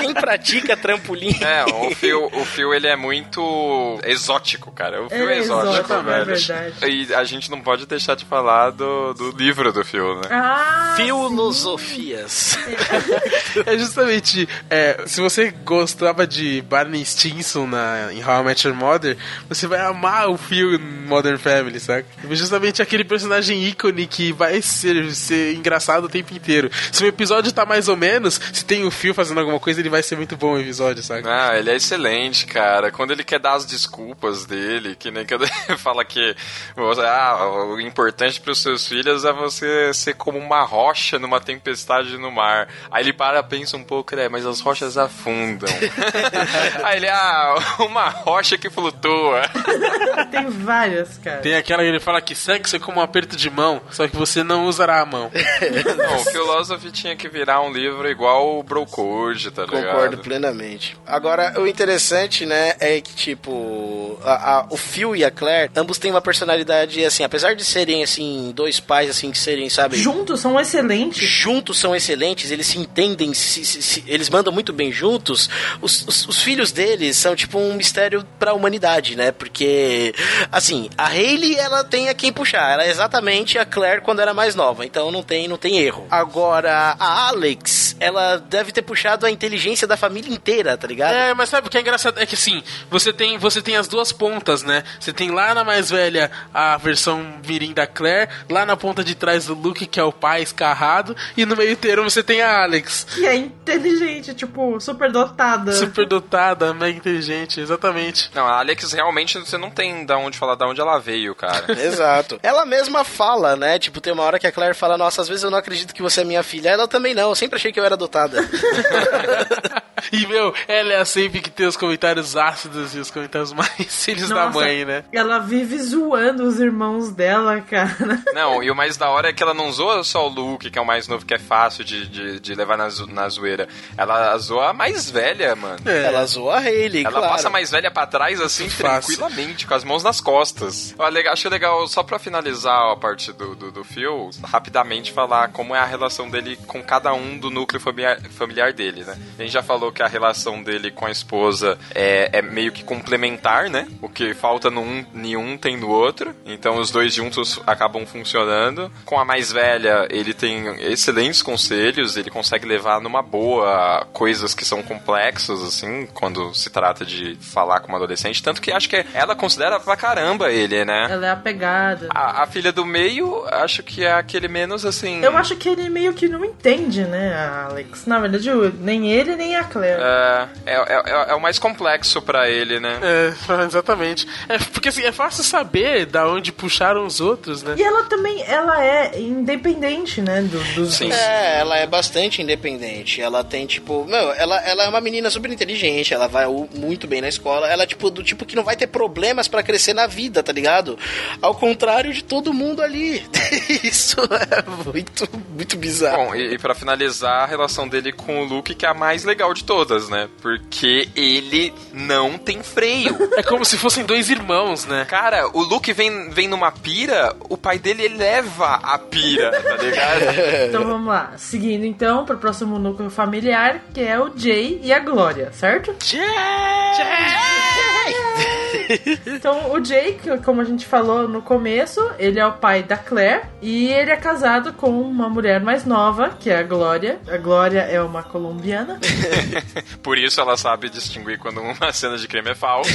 Quem pratica trampolim? É, o Phil, o Phil ele é muito exótico, cara. O Phil Ele é é exótico, exótico, é velho. verdade. E a gente não pode deixar de falar do, do livro do Phil, né? Ah, Filosofias. É justamente, é, se você gostava de Barney Stinson na, em How I Met Your Mother, você vai amar o Phil em Modern Family, saca? É Justamente aquele personagem ícone que vai ser, ser engraçado o tempo inteiro. Se o episódio tá mais ou menos, se tem o Phil fazendo alguma coisa, ele vai ser muito bom o episódio, saca? Ah, ele é excelente, cara. Quando ele quer dar as desculpas dele, que nem quando ele fala que ah, o importante para os seus filhos é você ser como uma rocha numa tempestade no mar. Aí ele para, pensa um pouco, né? Mas as rochas afundam. Aí ele, ah, uma rocha que flutua. tem várias, cara. Tem aquela que ele fala que sexo é como um aperto de mão, só que você não usará a mão. Não, o Philosophy tinha que virar um livro igual o Bro Code, tá ligado? Concordo plenamente. Agora, o interessante, né, é que, tipo, a- a- o Phil e a Claire, ambos têm uma personalidade, assim, apesar de serem, assim, dois pais, assim, de serem, sabe... Juntos são excelentes. Juntos são excelentes, eles se entendem, se- se- se- eles mandam muito bem juntos. Os, os- os filhos deles são tipo um mistério pra humanidade, né? Porque, assim, a Hayley, ela tem a quem puxar. Ela é exatamente a Claire quando era mais nova, então não tem, não tem erro. Agora, a Alex, ela deve ter puxado a inteligência da família inteira, tá ligado? É, mas sabe o que é engraçado? É que assim, você tem, você tem as duas pontas, né? Você tem lá na mais velha a versão mirim da Claire, lá na ponta de trás o Luke, que é o pai escarrado, e no meio termo você tem a Alex. Que é inteligente, tipo, super dotada. Super dotada, mega inteligente, exatamente. Não, a Alex realmente você não tem da onde falar da onde ela veio, cara. Exato. Ela mesma fala, né? Tipo, tem uma hora que a Claire fala: Nossa, às vezes eu não acredito que você é minha filha. Ela também não, eu sempre achei que eu era adotada. E, meu, ela é a sempre que tem os comentários ácidos e os comentários mais filhos da mãe, né? Ela vive zoando os irmãos dela, cara. Não, e o mais da hora é que ela não zoa só o Luke, que é o mais novo, que é fácil de, de, de levar na, na zoeira. Ela zoa a mais velha, mano. É. Ela zoa a Hayley, Ela claro. passa a mais velha pra trás, assim, Fácil. tranquilamente, com as mãos nas costas. Olha, legal- Acho legal, só pra finalizar a parte do, do, do Phil, rapidamente falar como é a relação dele com cada um do núcleo familiar, familiar dele, né? A gente já falou falou que a relação dele com a esposa é, é meio que complementar, né? O que falta num, nenhum tem no outro. Então os dois juntos acabam funcionando. Com a mais velha, ele tem excelentes conselhos, ele consegue levar numa boa coisas que são complexas, assim, quando se trata de falar com uma adolescente. Tanto que acho que ela considera pra caramba ele, né? Ela é apegada. A, a filha do meio, acho que é aquele menos assim. Eu acho que ele meio que não entende, né, a Alex? Na verdade, nem ele, nem a Claire. É, é, é, é o mais complexo pra ele, né? É, exatamente. É, porque assim, é fácil saber da onde puxaram os outros, né? E ela também, ela é independente, né, do, dos... Sim. É, ela é bastante independente. Ela tem, tipo, meu, ela, ela é uma menina super inteligente, ela vai muito bem na escola. Ela é, tipo, do tipo que não vai ter problemas pra crescer na vida, tá ligado? Ao contrário de todo mundo ali. Isso é muito, muito bizarro. Bom, e, e para finalizar, a relação dele com o Luke, que é a mais legal de todas, né? Porque ele não tem freio. É como se fossem dois irmãos, né? Cara, o Luke vem, vem numa pira, o pai dele eleva a pira, tá ligado? Então vamos lá. Seguindo então pro próximo núcleo familiar, que é o Jay e a Glória, certo? Então o Jay, que, como a gente falou no começo, ele é o pai da Claire e ele é casado com uma mulher mais nova, que é a Glória. A Glória é uma colombiana. Por isso ela sabe distinguir quando uma cena de crime é falsa.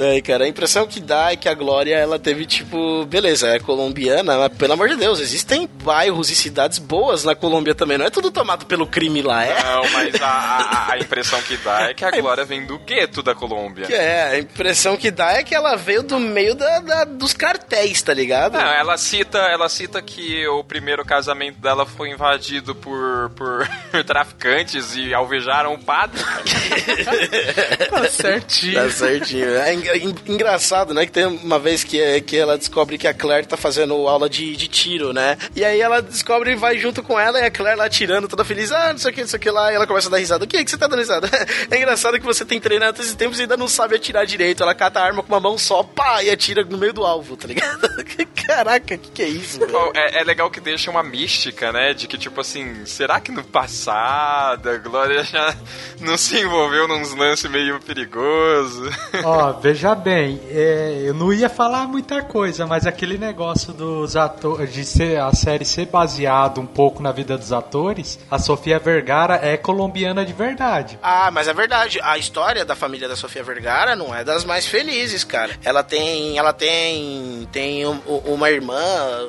Aí, cara, a impressão que dá é que a Glória, ela teve, tipo, beleza, é colombiana, mas pelo amor de Deus, existem bairros e cidades boas na Colômbia também, não é tudo tomado pelo crime lá, é? Não, mas a, a, a impressão que dá é que a Glória vem do gueto da Colômbia. Que é, a impressão que dá é que ela veio do meio da, da- dos cartéis, tá ligado? Não, ela cita, ela cita que o primeiro casamento dela foi invadido por, por traficantes e alvejaram o padre. Tá certinho. Tá certinho. É en- en- engraçado, né? Que tem uma vez que, que ela descobre que a Claire tá fazendo aula de, de tiro, né? E aí ela descobre e vai junto com ela e a Claire lá atirando, toda feliz. Ah, não sei o que, não sei o que lá. E ela começa a dar risada. O que é que você tá dando risada? É engraçado que você tem treinado todos esses tempos e ainda não sabe atirar direito. Ela cata a arma com uma mão só, pá, e atira no meio do alvo, tá ligado? Caraca, que que é isso, velho? É, é legal que deixa uma mística, né? De que, tipo assim, será que no passado a Glória já não se envolveu num lance meio perigoso? Ó, veja bem, é, eu não ia falar muita coisa, mas aquele negócio dos atores, de ser a série ser baseado um pouco na vida dos atores, a Sofia Vergara é colombiana de verdade. Ah, mas é verdade. A história da família da Sofia Vergara não é das mais felizes, cara. Ela tem, ela tem, tem um- um- uma irmã,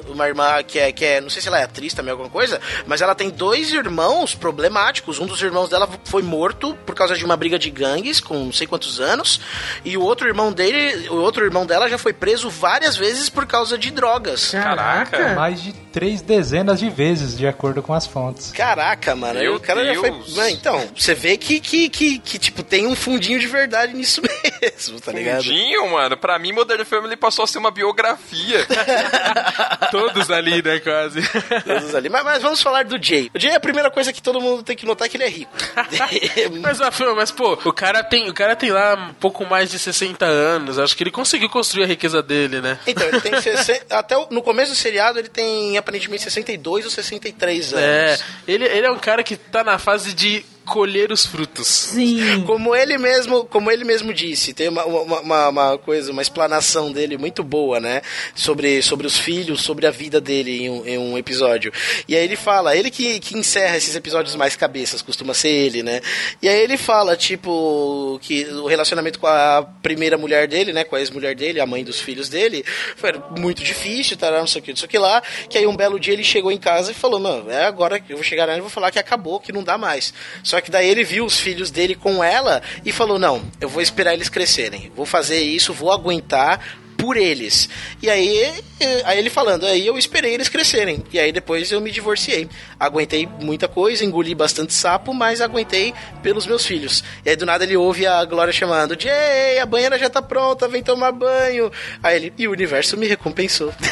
uma irmã que é, que é, não sei se ela é atriz também alguma coisa, mas ela tem dois irmãos problemáticos. Um dos irmãos dela foi morto por causa de uma briga de gangues com não sei quantos anos, e o outro irmão dele, o outro irmão dela já foi preso várias vezes por causa de drogas. Caraca! Mais de três dezenas de vezes, de acordo com as fontes. Caraca, mano. Meu o cara já foi. Deus. Mano, então, você vê que, que, que, que, tipo, tem um fundinho de verdade nisso mesmo, tá ligado? Fundinho, mano. Pra mim, Modern Family passou a ser uma biografia. Todos ali, né, quase. Todos ali. Mas, mas vamos falar do Jay. O Jay, a primeira coisa que todo mundo tem que notar é que ele é rico. Mas, mas, mas, pô, o cara, tem, o cara tem lá um pouco mais de 60 anos. Acho que ele conseguiu construir a riqueza dele, né? então, ele tem 60, até o- no começo do seriado ele tem aparentemente 62 ou 63 anos. É, ele, ele é um cara que tá na fase de colher os frutos. Sim. Como ele mesmo, como ele mesmo disse, tem uma, uma, uma- uma coisa, uma explanação dele muito boa, né? Sobre, sobre os filhos, sobre a vida dele em um, em um episódio. E aí ele fala, ele que, que encerra esses episódios mais cabeças, costuma ser ele, né? E aí ele fala, tipo, que o relacionamento com a primeira mulher dele, né? Com a ex-mulher dele, a mãe dos filhos dele, foi muito difícil, tá, não sei o que, não sei o que lá. Que aí um belo dia ele chegou em casa e falou, não, é agora que eu vou chegar lá e vou falar que acabou, que não dá mais. Só que daí ele viu os filhos dele com ela e falou, não, eu vou esperar eles crescerem. Vou fazer isso, vou aguentar por eles. E aí, eh, aí ele falando, aí eu esperei eles crescerem. E aí depois eu me divorciei. Aguentei muita coisa, engoli bastante sapo, mas aguentei pelos meus filhos. E aí do nada ele ouve a Glória chamando: Jay, a banheira já tá pronta, vem tomar banho. Aí ele, e o universo me recompensou.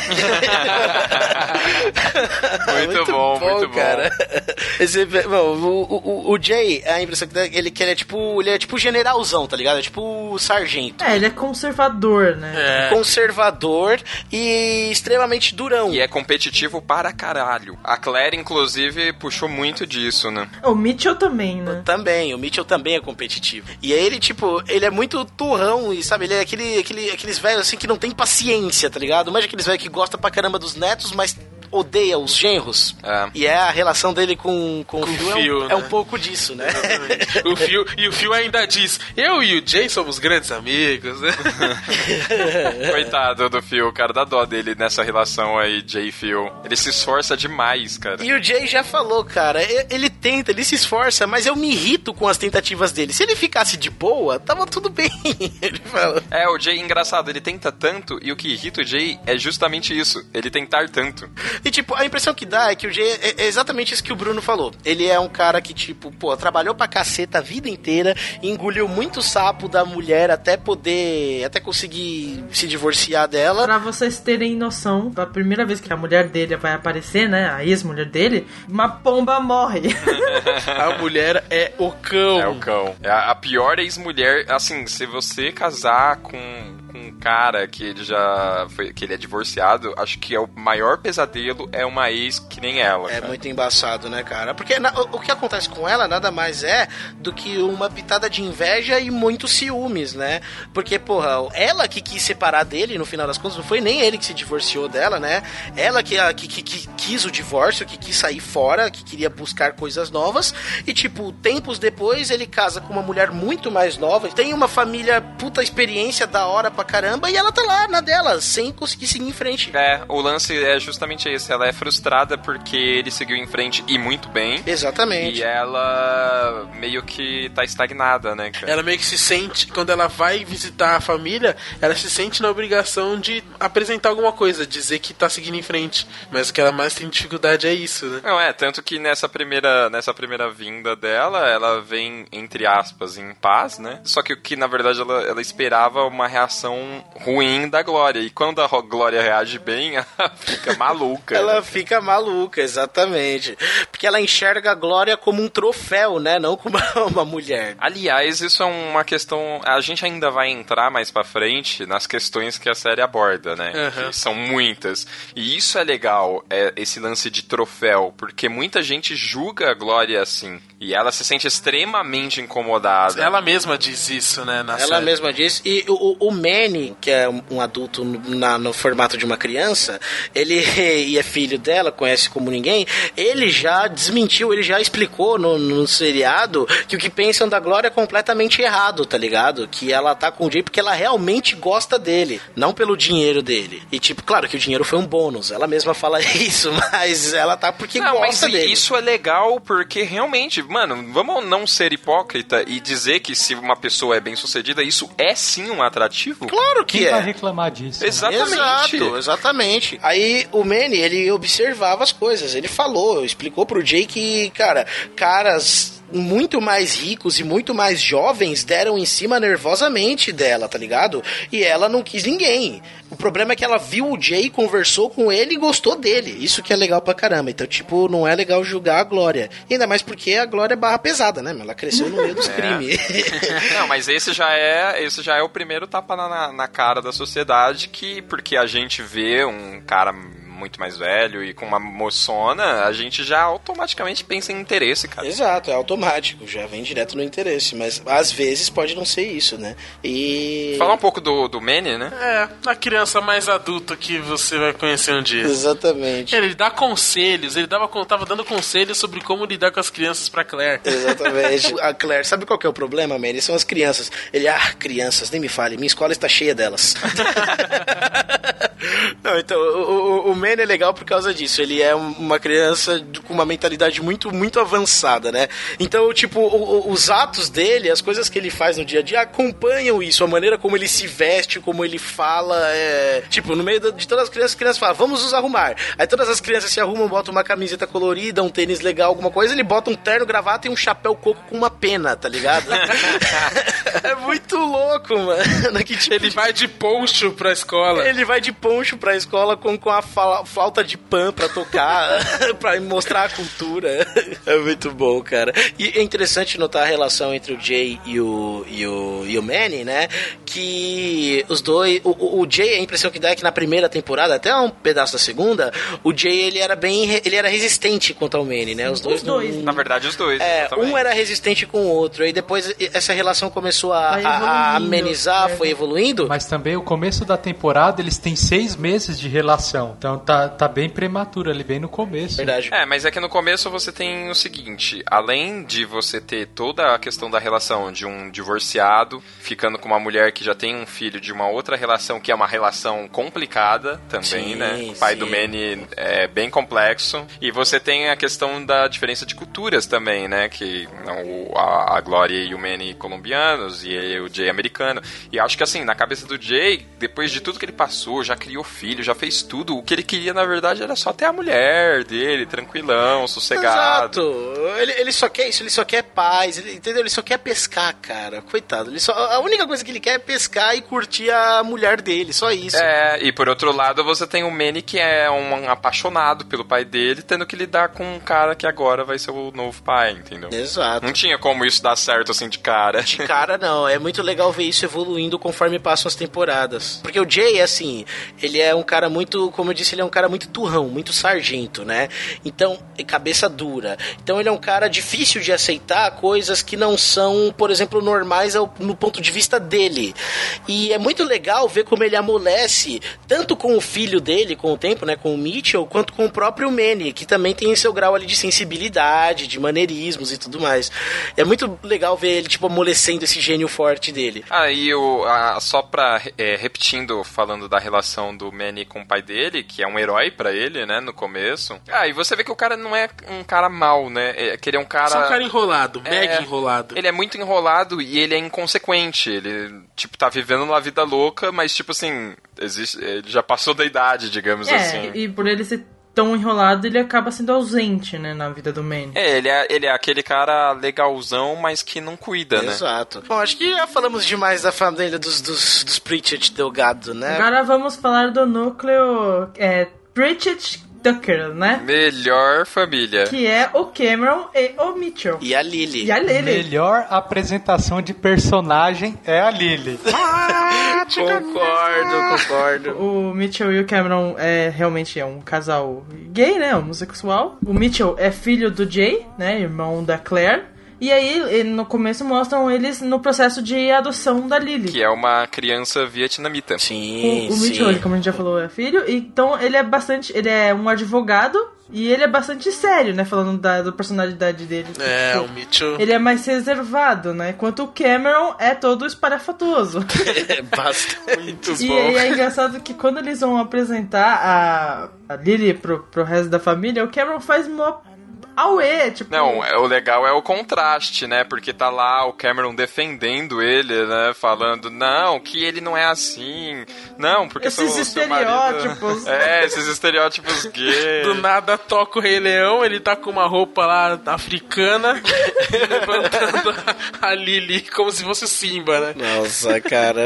Muito bom, muito bom. cara. Esse, bom, o, o, o Jay, a impressão que dá, ele, que ele é tipo. Ele é tipo generalzão, tá ligado? É tipo sargento. É, ele é conservador, né? É. conservador e extremamente durão. E é competitivo para caralho. A Claire, inclusive, puxou muito disso, né? O Mitchell também, né? Também, o Mitchell também é competitivo. E aí ele, tipo, ele é muito turrão e, sabe, ele é aquele, aquele, aqueles velhos assim que não tem paciência, tá ligado? Imagina aqueles velhos que gosta pra caramba dos netos, mas odeia os genros. É. E é a relação dele com, com, o Com o Phil, é um- Phil, é, né? um pouco disso, né? o Phil, e o Phil ainda diz: Eu e o Jay somos grandes amigos, né? Coitado do Phil, cara, dá dó dele nessa relação aí, Jay e Phil. Ele se esforça demais, cara. E o Jay já falou, cara, ele tenta, ele se esforça, mas eu me irrito com as tentativas dele. Se ele ficasse de boa, tava tudo bem. ele falou. É, o Jay, engraçado, ele tenta tanto e o que irrita o Jay é justamente isso, ele tentar tanto. E, tipo, a impressão que dá é que o Jay é, é exatamente isso que o Bruno falou. Ele é um cara que, tipo, pô, trabalhou pra caceta a vida inteira, engoliu muito sapo da mulher até poder, até conseguir se divorciar dela. Pra vocês terem noção, a primeira vez que a mulher dele vai aparecer, né? A ex-mulher dele, uma pomba morre. A mulher é o cão. É o cão. É a a pior ex-mulher, assim, se você casar com, cara que ele já foi, que ele é divorciado, acho que é o maior pesadelo é uma ex que nem ela. É cara. muito embaçado, né, cara? Porque na- o, o que acontece com ela nada mais é do que uma pitada de inveja e muitos ciúmes, né? Porque, porra, ela que quis separar dele, no final das contas, não foi nem ele que se divorciou dela, né? Ela que, a- que, que- que quis o divórcio, que quis sair fora, que queria buscar coisas novas. E, tipo, tempos depois ele casa com uma mulher muito mais nova, tem uma família puta experiência da hora pra caramba, e ela tá lá na dela, sem conseguir seguir em frente. É, o lance é justamente esse. Ela é frustrada porque ele seguiu em frente e muito bem. Exatamente. E ela meio que tá estagnada, né, cara? Ela meio que se sente, quando ela vai visitar a família, ela se sente na obrigação de apresentar alguma coisa, dizer que tá seguindo em frente. Mas o que ela mais tem dificuldade é isso, né? Não, é, tanto que nessa primeira, nessa primeira vinda dela, ela vem, entre aspas, em paz, né? Só que o que, na verdade, ela, ela esperava uma reação ruim da Glória. E quando a Glória reage bem, ela fica maluca. Ela né? fica maluca, exatamente. Porque ela enxerga a Glória como um troféu, né? Não como uma mulher. Aliás, isso é uma questão. A gente ainda vai entrar mais pra frente nas questões que a série aborda, né? Que são muitas. E isso é legal, é, esse lance de troféu, porque muita gente julga a Glória assim. E ela se sente extremamente incomodada. Ela mesma diz isso, né? Na Ela série. mesma disse. E o, o Manny, que é um adulto no, na- no formato de uma criança, ele e é filho dela, conhece como ninguém, ele já desmentiu, ele já explicou no, no seriado que o que pensam da Glória é completamente errado, tá ligado? Que ela tá com o Jay porque ela realmente gosta dele, não pelo dinheiro dele. E tipo, claro que o dinheiro foi um bônus, ela mesma fala isso, mas ela tá porque Não, mas gosta dele. isso é legal porque realmente, mano, vamos não ser hipócrita e dizer que se uma pessoa é bem sucedida, isso é sim um atrativo? Claro que Quem é. vai reclamar disso? né? Exatamente. Exato, exatamente. Aí o Manny, ele observava as coisas, ele falou, explicou pro Jay que, cara, caras muito mais ricos e muito mais jovens deram em cima nervosamente dela, tá ligado? E ela não quis ninguém. O problema é que ela viu o Jay, conversou com ele e gostou dele. Isso que é legal pra caramba. Então, tipo, não é legal julgar a Glória. E ainda mais porque a Glória é barra pesada, né? Ela cresceu no meio dos crimes. Não, mas esse já é, esse já é o primeiro tapa na, na cara da sociedade que porque a gente vê um cara muito mais velho e com uma moçona, a gente já automaticamente pensa em interesse, cara. Exato, é automático, já vem direto no interesse, mas às vezes pode não ser isso, né? E. Falar um pouco do, do Manny, né? É, a criança mais adulta que você vai conhecer um dia. Exatamente. Ele dá conselhos, ele dava, tava dando conselhos sobre como lidar com as crianças pra Claire. Exatamente. A Claire, sabe qual que é o problema, Manny? São as crianças. Ele, ah, crianças, nem me fale, minha escola está cheia delas. Não, então, o, o, o Man é legal por causa disso. Ele é um- uma criança de- com uma mentalidade muito, muito avançada, né? Então, tipo, o- os atos dele, as coisas que ele faz no dia a dia acompanham isso. A maneira como ele se veste, como ele fala. É... Tipo, no meio de todas as crianças, as crianças falam, vamos nos arrumar. Aí todas as crianças se arrumam, botam uma camiseta colorida, um tênis legal, alguma coisa. Ele bota um terno, gravata e um chapéu coco com uma pena, tá ligado? é muito louco, mano. Que, tipo, Ele vai de poncho pra escola. ele vai de poncho troncho pra escola com, com a fala- flauta de pan pra tocar, pra mostrar a cultura. É muito bom, cara. E é interessante notar a relação entre o Jay e o, e o, e o Manny, né? Que os dois. O, o- o Jay, a impressão que dá é que na primeira temporada, até um pedaço da segunda, o Jay ele era bem. ele era resistente quanto ao Manny, né? Os dois. Os dois. não- Na verdade, os dois. é, exatamente. um era resistente com o outro, aí depois essa relação começou a, a- amenizar, é. foi evoluindo. Mas também o começo da temporada eles têm seis meses de relação. Então tá, tá bem prematuro ali, bem no começo. Verdade. É, mas é que no começo você tem o seguinte: além de você ter toda a questão da relação de um divorciado ficando com uma mulher que já tem um filho de uma outra relação que é uma relação complicada também, Sim, né? O pai sim. do Manny é bem complexo. E você tem a questão da diferença de culturas também, né? Que não, a, a Gloria e o Manny colombianos e o Jay americano. E acho que assim, na cabeça do Jay, depois de tudo que ele passou, já criou filho, já fez tudo, o que ele queria na verdade era só ter a mulher dele, tranquilão, sossegado. Exato. Ele, ele só quer isso, ele só quer paz, ele- entendeu? Ele só quer pescar, cara. Coitado. Ele só, a única coisa que ele quer é pescar e curtir a mulher dele, só isso. É, e por outro lado você tem o Manny que é um apaixonado pelo pai dele, tendo que lidar com um cara que agora vai ser o novo pai, entendeu? Exato. Não tinha como isso dar certo assim de cara. De cara, não. É muito legal ver isso evoluindo conforme passam as temporadas. Porque o Jay, assim, ele é um cara muito, como eu disse, ele é um cara muito turrão, muito sargento, né? Então, cabeça dura. Então, ele é um cara difícil de aceitar coisas que não são, por exemplo, normais no ponto de vista dele. E é muito legal ver como ele amolece, tanto com o filho dele, com o tempo, né? Com o Mitchell, quanto com o próprio Manny, que também tem seu grau ali de sensibilidade, de maneirismos e tudo mais. É muito legal ver ele, tipo, amolecendo esse gênio forte dele. Ah, e o, só pra, é, repetindo, falando da relação do Manny com o pai dele, que é um herói pra ele, né, no começo. Ah, e você vê que o cara não é um cara mau, né, é, que ele é um cara... Só um cara enrolado, É, mega enrolado. Ele é muito enrolado e ele é inconsequente. Ele, tipo, tá vivendo uma vida louca, mas, tipo assim, existe, ele já passou da idade, digamos É, assim. e por ele ser tão enrolado, ele acaba sendo ausente, né, na vida do Manny. É, ele é, ele é aquele cara legalzão, mas que não cuida, né? Exato. Bom, acho que já falamos demais da família dos, dos, dos Pritchett Delgado, né? Agora vamos falar do núcleo é, Pritchett Tucker, né? Melhor família. Que é o Cameron e o Mitchell. E a Lily. E a Lily. Melhor apresentação de personagem é a Lily. Concordo, concordo. O Mitchell e o Cameron é realmente é um casal gay, né? Homossexual. O Mitchell é filho do Jay, né? Irmão da Claire. E aí, no começo, mostram eles no processo de adoção da Lily. Que é uma criança vietnamita. Sim, O, o Mitchell, ele, como a gente já falou, é filho. Então, ele é bastante... Ele é um advogado e ele é bastante sério, né? Falando da, da personalidade dele. É, Tipo, o Mitchell. Ele é mais reservado, né? Enquanto o Cameron é todo espalhafatoso. É bastante. Muito E, e é engraçado que quando eles vão apresentar a, a Lily pro, pro resto da família, o Cameron faz mó auê, tipo... Não, é- o legal é o contraste, né? Porque tá lá o Cameron defendendo ele, né? Falando, não, que ele não é assim. Não, porque Esses seu- seu marido- estereótipos. É, esses estereótipos gays. Do nada toca o Rei Leão, ele tá com uma roupa lá africana, levantando a, Lily como se fosse Simba, né? Nossa, cara,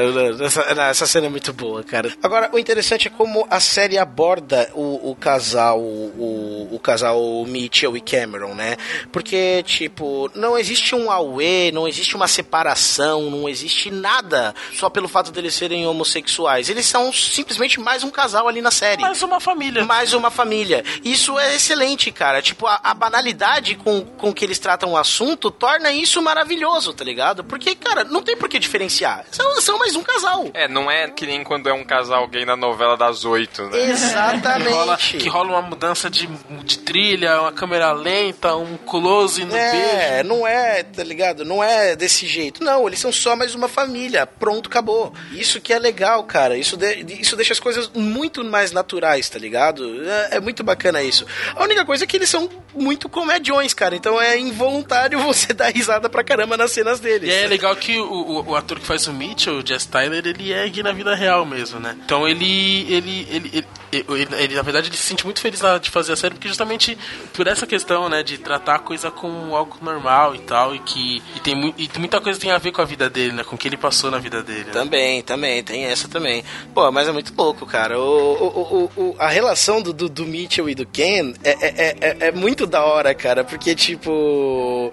essa, não, essa cena é muito boa, cara. Agora, o interessante é como a série aborda o, o casal, o, o casal Mitchell e Cameron, né? Porque, tipo, não existe um auê, não existe uma separação, não existe nada só pelo fato deles serem homossexuais. Eles são simplesmente mais um casal ali na série. Mais uma família. Mais uma família. Isso é excelente, cara. Tipo, a, a banalidade com, com que eles tratam o assunto torna isso maravilhoso, tá ligado? Porque, cara, não tem por que diferenciar. São, são mais um casal. É, não é que nem quando é um casal gay na novela das oito, né? Exatamente. Que rola, que rola uma mudança de, de trilha, uma câmera lenta, um close no beijo. É, não é, tá ligado? Não é desse jeito. Não, eles são só mais uma família. Pronto, acabou. Isso que é legal, cara. Isso, de- isso deixa as coisas muito mais naturais, tá ligado? É, é muito bacana isso. A única coisa é que eles são muito comediões, cara. Então é involuntário você dar risada pra caramba nas cenas deles. E é legal que o, o, o ator que faz o Mitchell, o Jess Tyler, ele é gay na vida real mesmo, né? Então ele, ele, ele, ele- ele, ele, na verdade, ele se sente muito feliz na- de fazer a série porque justamente por essa questão, né, de tratar a coisa como algo normal e tal, e que e tem, mu- e muita coisa tem a ver com a vida dele, né, com o que ele passou na vida dele. né. Também, também, tem essa também. Pô, mas é muito louco, cara. O, o, o, o- a relação do, do, do Mitchell e do Ken é, é, é, é muito da hora, cara, porque, tipo.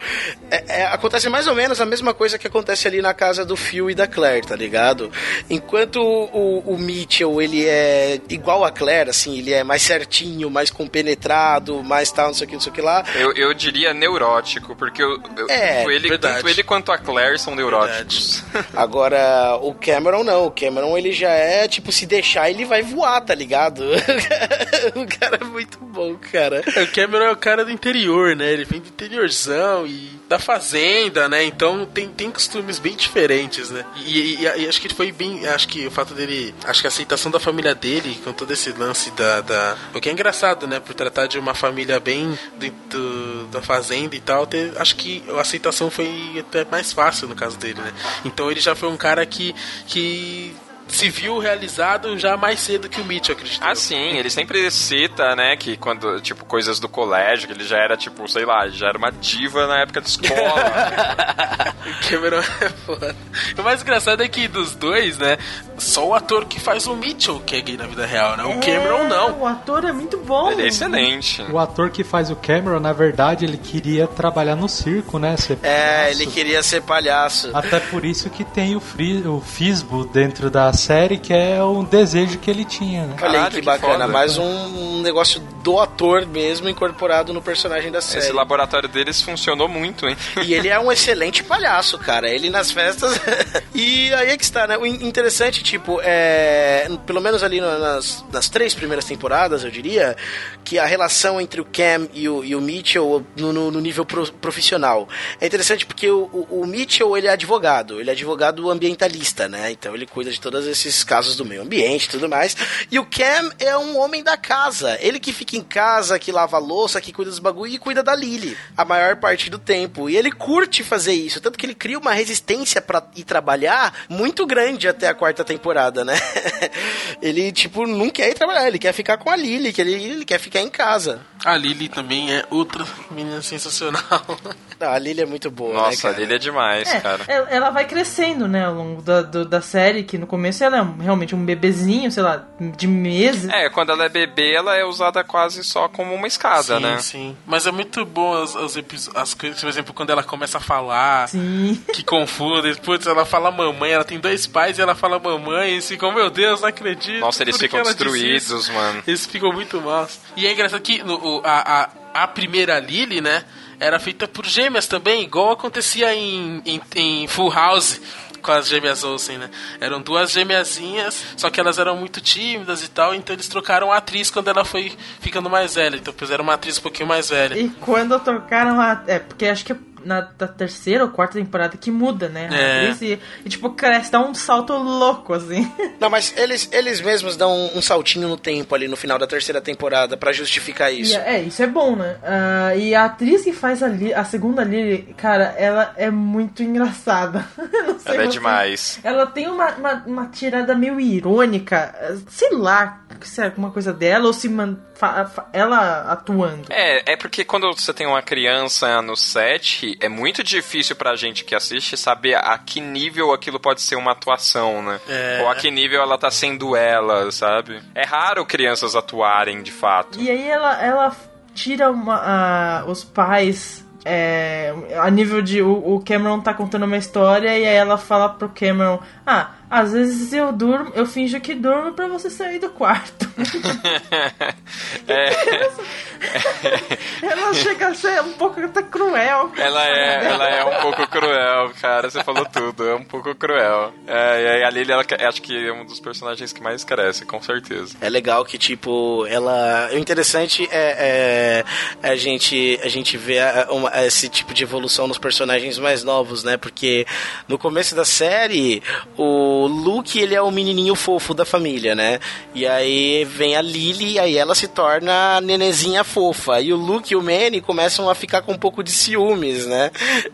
é- é- acontece mais ou menos a mesma coisa que acontece ali na casa do Phil e da Claire, tá ligado? Enquanto o, o Mitchell, ele é igual a Claire, assim, ele é mais certinho, mais compenetrado, mais tal, não sei o que, não sei o que lá. Eu, eu diria neurótico, porque eu, eu- É, tanto, ele, verdade. tanto ele quanto a Claire são neuróticos. Agora, o Cameron não. O Cameron, ele já é, tipo, se deixar, ele vai voar, tá ligado? o cara é muito bom, cara. O Cameron é o cara do interior, né? Ele vem do interiorzão e da fazenda, né? Então tem, tem costumes bem diferentes, né? E, e- e acho que foi bem. Acho que o fato dele. Acho que a aceitação da família dele, com todo esse lance da. da o que é engraçado, né? Por tratar de uma família bem do, do- da fazenda e tal, ter- acho que a aceitação foi até mais fácil no caso dele, né? Então ele já foi um cara que. que se viu realizado já mais cedo que o Mitchell, acredito. Ah, sim, ele sempre cita, né, que quando, tipo, coisas do colégio, que ele já era, tipo, sei lá, já era uma diva na época de escola. O Cameron é foda. O mais engraçado é que dos dois, né? Só o ator que faz o Mitchell que é gay na vida real, né? O Cameron É, não. O ator é muito bom. ele é excelente. O ator que faz o Cameron, na verdade, ele queria trabalhar no circo, né? Ser É, palhaço. ele queria ser palhaço. Até por isso que tem o, fri- o Fisbo dentro da série, que é um desejo que ele tinha, né? Olha aí Caralho, que que bacana. foda. Mais um negócio do ator mesmo incorporado no personagem da série. Esse laboratório deles funcionou muito, hein? E ele é um excelente palhaço, cara. Ele nas festas. e aí é que está, né? O in- interessante, tipo, é. Pelo menos ali nas, nas três primeiras temporadas, eu diria, que a relação entre o Cam e o, e o Mitchell no, no- no nível pro- profissional. É interessante porque o, o- o Mitchell, ele é advogado. Ele é advogado ambientalista, né? Então ele cuida de todos esses casos do meio ambiente e tudo mais. E o Cam é um homem da casa. Ele que fica em casa, que lava a louça, que cuida dos bagulho e cuida da Lily a maior parte do tempo. E ele curte fazer isso, tanto que ele cria uma resistência pra ir trabalhar muito grande até a quarta temporada, né? ele, tipo, não quer ir trabalhar, ele quer ficar com a Lily, que ele, ele quer ficar em casa. A Lily também é outra menina sensacional. Não, a Lily é muito boa, né, Nossa, cara? ele é demais, É, cara. ela, ela vai crescendo, né, ao longo da, do- da série, que no começo ela é realmente um bebezinho, sei lá, de meses. É, quando ela é bebê, ela é usada quase só como uma escada, sim, né? sim. Mas é muito bom as, as, as coisas, por exemplo, quando ela começa a falar, Sim. que confunde. Putz, ela fala mamãe, ela tem dois pais e ela fala mamãe, e ficam, meu Deus, não acredito. Nossa, eles que ficam destruídos, isso? mano. Eles ficam muito maus. E é engraçado que no- o- a, a, a primeira Lily, né, era feita por gêmeas também, igual acontecia em, em, em Full House com as gêmeas Olsen, né? Eram duas gêmeazinhas, só que elas eram muito tímidas e tal, então eles trocaram a atriz quando ela foi ficando mais velha. Então puseram uma atriz um pouquinho mais velha. E quando trocaram a. É, porque acho que na da terceira ou quarta temporada que muda, né? A É. atriz e, e, tipo, cresce, dá um salto louco, assim. Não, mas eles, eles mesmos dão um, um saltinho no tempo ali no final da terceira temporada pra justificar E, isso. é, isso é bom, né? Ah, e a atriz que faz a, Li- a segunda Lily, cara, ela é muito engraçada. Não sei Ela é demais. Ela tem uma, uma, uma tirada meio irônica, sei lá se é alguma coisa dela ou se man- fa- fa- ela atuando. É, é porque quando você tem uma criança no set, é muito difícil pra gente que assiste saber a que nível aquilo pode ser uma atuação, né? É. Ou a que nível ela tá sendo ela, sabe? É raro crianças atuarem de fato. E aí ela, ela tira uma, a- os pais. é, a nível de. O, o Cameron tá contando uma história e aí ela fala pro Cameron: Ah, às vezes eu durmo, eu finjo que durmo pra você sair do quarto. É, ela chega a ser um pouco até cruel. ela é, ela é um pouco cruel, cara. Você falou tudo, é um pouco cruel. É, e aí a Lily, ela, acho que é um dos personagens que mais cresce, com certeza. É legal que, tipo, ela. O interessante é, é a, gente, a gente ver uma- esse tipo de evolução nos personagens mais novos, né? Porque no começo da série, o Luke, ele é o menininho fofo da família, né? E aí vem a Lily, e aí ela se torna a nenezinha fofa. E o Luke e o Manny começam a ficar com um pouco de ciúmes, né?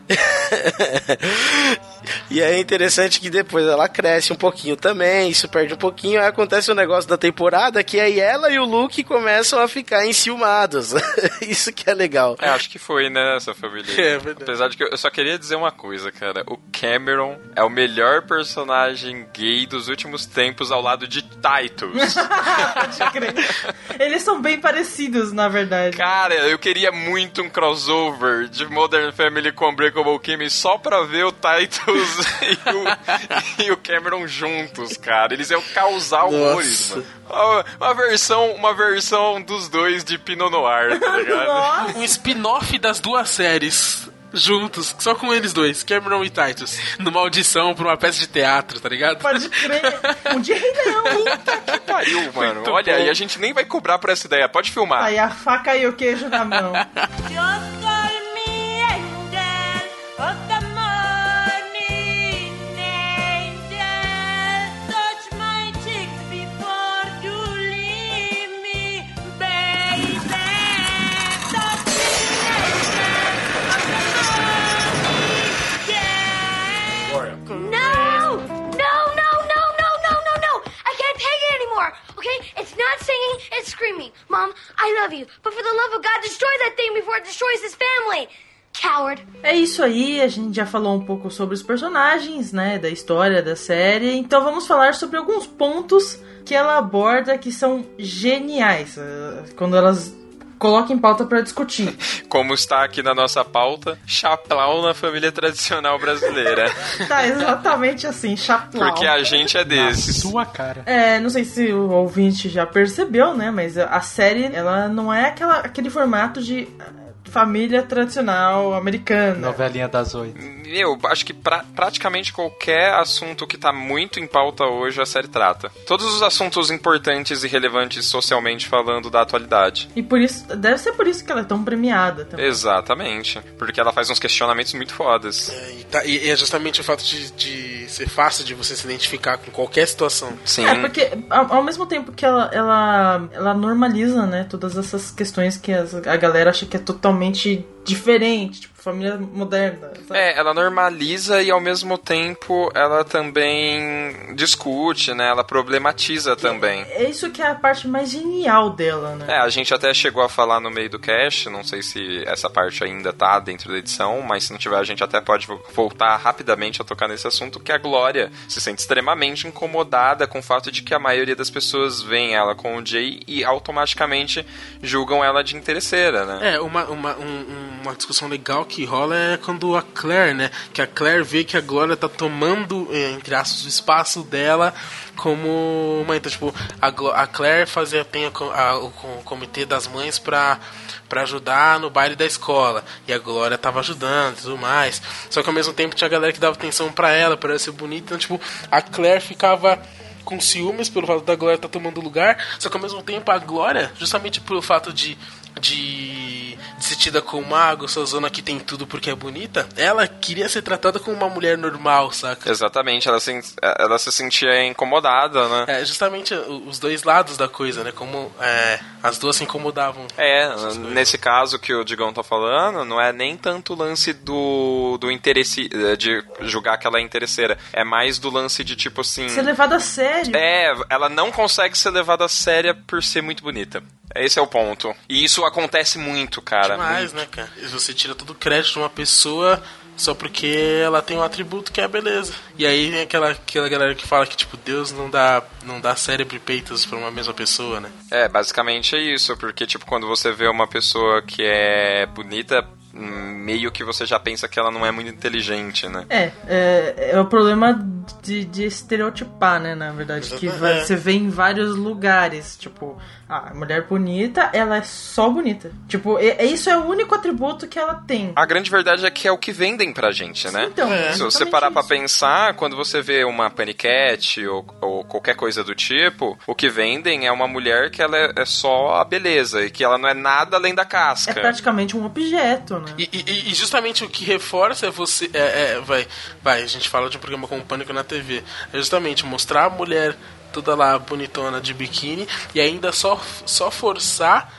E é interessante que depois ela cresce um pouquinho também, isso perde um pouquinho, aí acontece o um negócio da temporada que aí ela e o Luke começam a ficar enciumados. isso que é legal. É, acho que foi, né, essa família. É. Apesar de que eu só queria dizer uma coisa, cara. O Cameron é o melhor personagem gay dos últimos tempos ao lado de Titus. Pode crer. Eles são bem parecidos, na verdade. Cara, eu queria muito um crossover de Modern Family com Unbreakable Kimmy só pra ver o Titus e, o, e o Cameron juntos, cara. Eles iam causar horrores, mano. Uma, uma versão, uma versão dos dois de Pinot Noir, tá ligado? Nossa, Um spin-off das duas séries. Juntos, só com eles dois, Cameron e Titus, numa audição pra uma peça de teatro, tá ligado? pode crer. Um dia Rei Leão. que pariu, mano. Muito Olha, bom. e a gente nem vai cobrar por essa ideia. Pode filmar. Aí a faca e o queijo na mão. Singing, screaming. Mom, I love you, but for the love of God, destroy that thing before it destroys his family! Coward. É isso aí, a gente já falou um pouco sobre os personagens, né, da história da série. Então vamos falar sobre alguns pontos que ela aborda que são geniais eh, quando elas colocam em pauta pra discutir. Como está aqui na nossa pauta, chaplau na família tradicional brasileira. Tá exatamente assim, chaplau. Porque a gente é desses. Sua cara. É, não sei se o ouvinte já percebeu, né? Mas a série, ela não é aquela, aquele formato de família tradicional americana. Novelinha das oito. Eu acho que pra, praticamente qualquer assunto que tá muito em pauta hoje a série trata. Todos os assuntos importantes e relevantes socialmente falando da atualidade. E por isso, deve ser por isso que ela é tão premiada também. Exatamente. Porque ela faz uns questionamentos muito fodas. E, tá- e é justamente o fato de, de ser fácil de você se identificar com qualquer situação. Sim. É, porque ao, ao mesmo tempo que ela, ela, ela normaliza, né, todas essas questões que as- a galera acha que é totalmente realmente diferente, tipo, família moderna. sabe? É, ela normaliza e ao mesmo tempo ela também discute, né? Ela problematiza também. É isso que é a parte mais genial dela, né? É, a gente até chegou a falar no meio do cast, não sei se essa parte ainda tá dentro da edição, mas se não tiver a gente até pode vo- voltar rapidamente a tocar nesse assunto, que a Glória se sente extremamente incomodada com o fato de que a maioria das pessoas veem ela com o Jay e automaticamente julgam ela de interesseira, né? É, uma, uma, um- uma discussão legal que rola é quando a Claire, né? Que a Claire vê que a Glória tá tomando, eh, entre aspas, o espaço dela como mãe. Então, tipo, a, a Claire fazia, tem a a- o, co- comitê das mães pra, pra ajudar no baile da escola. E a Glória tava ajudando e tudo mais. Só que ao mesmo tempo tinha a galera que dava atenção pra ela, pra ela ser bonita. Então, tipo, a Claire ficava com ciúmes pelo fato da Glória estar tomando lugar, só que ao mesmo tempo a Glória, justamente pelo fato de, de, de ser tida como mago, sua zona que tem tudo porque é bonita, ela queria ser tratada como uma mulher normal, saca? Exatamente, ela se, ela se sentia incomodada, né? É justamente os dois lados da coisa, né? Como é, as duas se incomodavam. É, nesse caso que o Digão tá falando, não é nem tanto o lance do, do interesse, eh, de julgar que ela é interesseira. É mais do lance de tipo assim. Ser levada a sério. É, ela não consegue ser levada a séria por ser muito bonita. Esse é o ponto. E isso acontece muito, cara. Demais, muito. né, cara? E você tira todo o crédito de uma pessoa só porque ela tem um atributo que é a beleza. E aí vem aquela, aquela galera que fala que, tipo, Deus não dá, não dá cérebro e peitos pra uma mesma pessoa, né? É, basicamente é isso, porque tipo, quando você vê uma pessoa que é bonita, meio que você já pensa que ela não é muito inteligente, né? É, é, é o problema de, de estereotipar, né, na verdade, que vai- É. você vê em vários lugares, tipo, a mulher bonita, ela é só bonita. Tipo, é, é- isso é o único atributo que ela tem. A grande verdade é que é o que vendem pra gente, né? Então, é Se você parar pra isso. pensar, quando você vê uma paniquete ou, ou qualquer coisa do tipo, o que vendem é uma mulher que ela é, é só a beleza e que ela não é nada além da É casca. praticamente um objeto, né? E, e- e justamente o que reforça é você. É, é, vai, vai, a gente fala de um programa como Pânico na TV. É justamente mostrar a mulher toda lá bonitona de biquíni, e ainda só, só forçar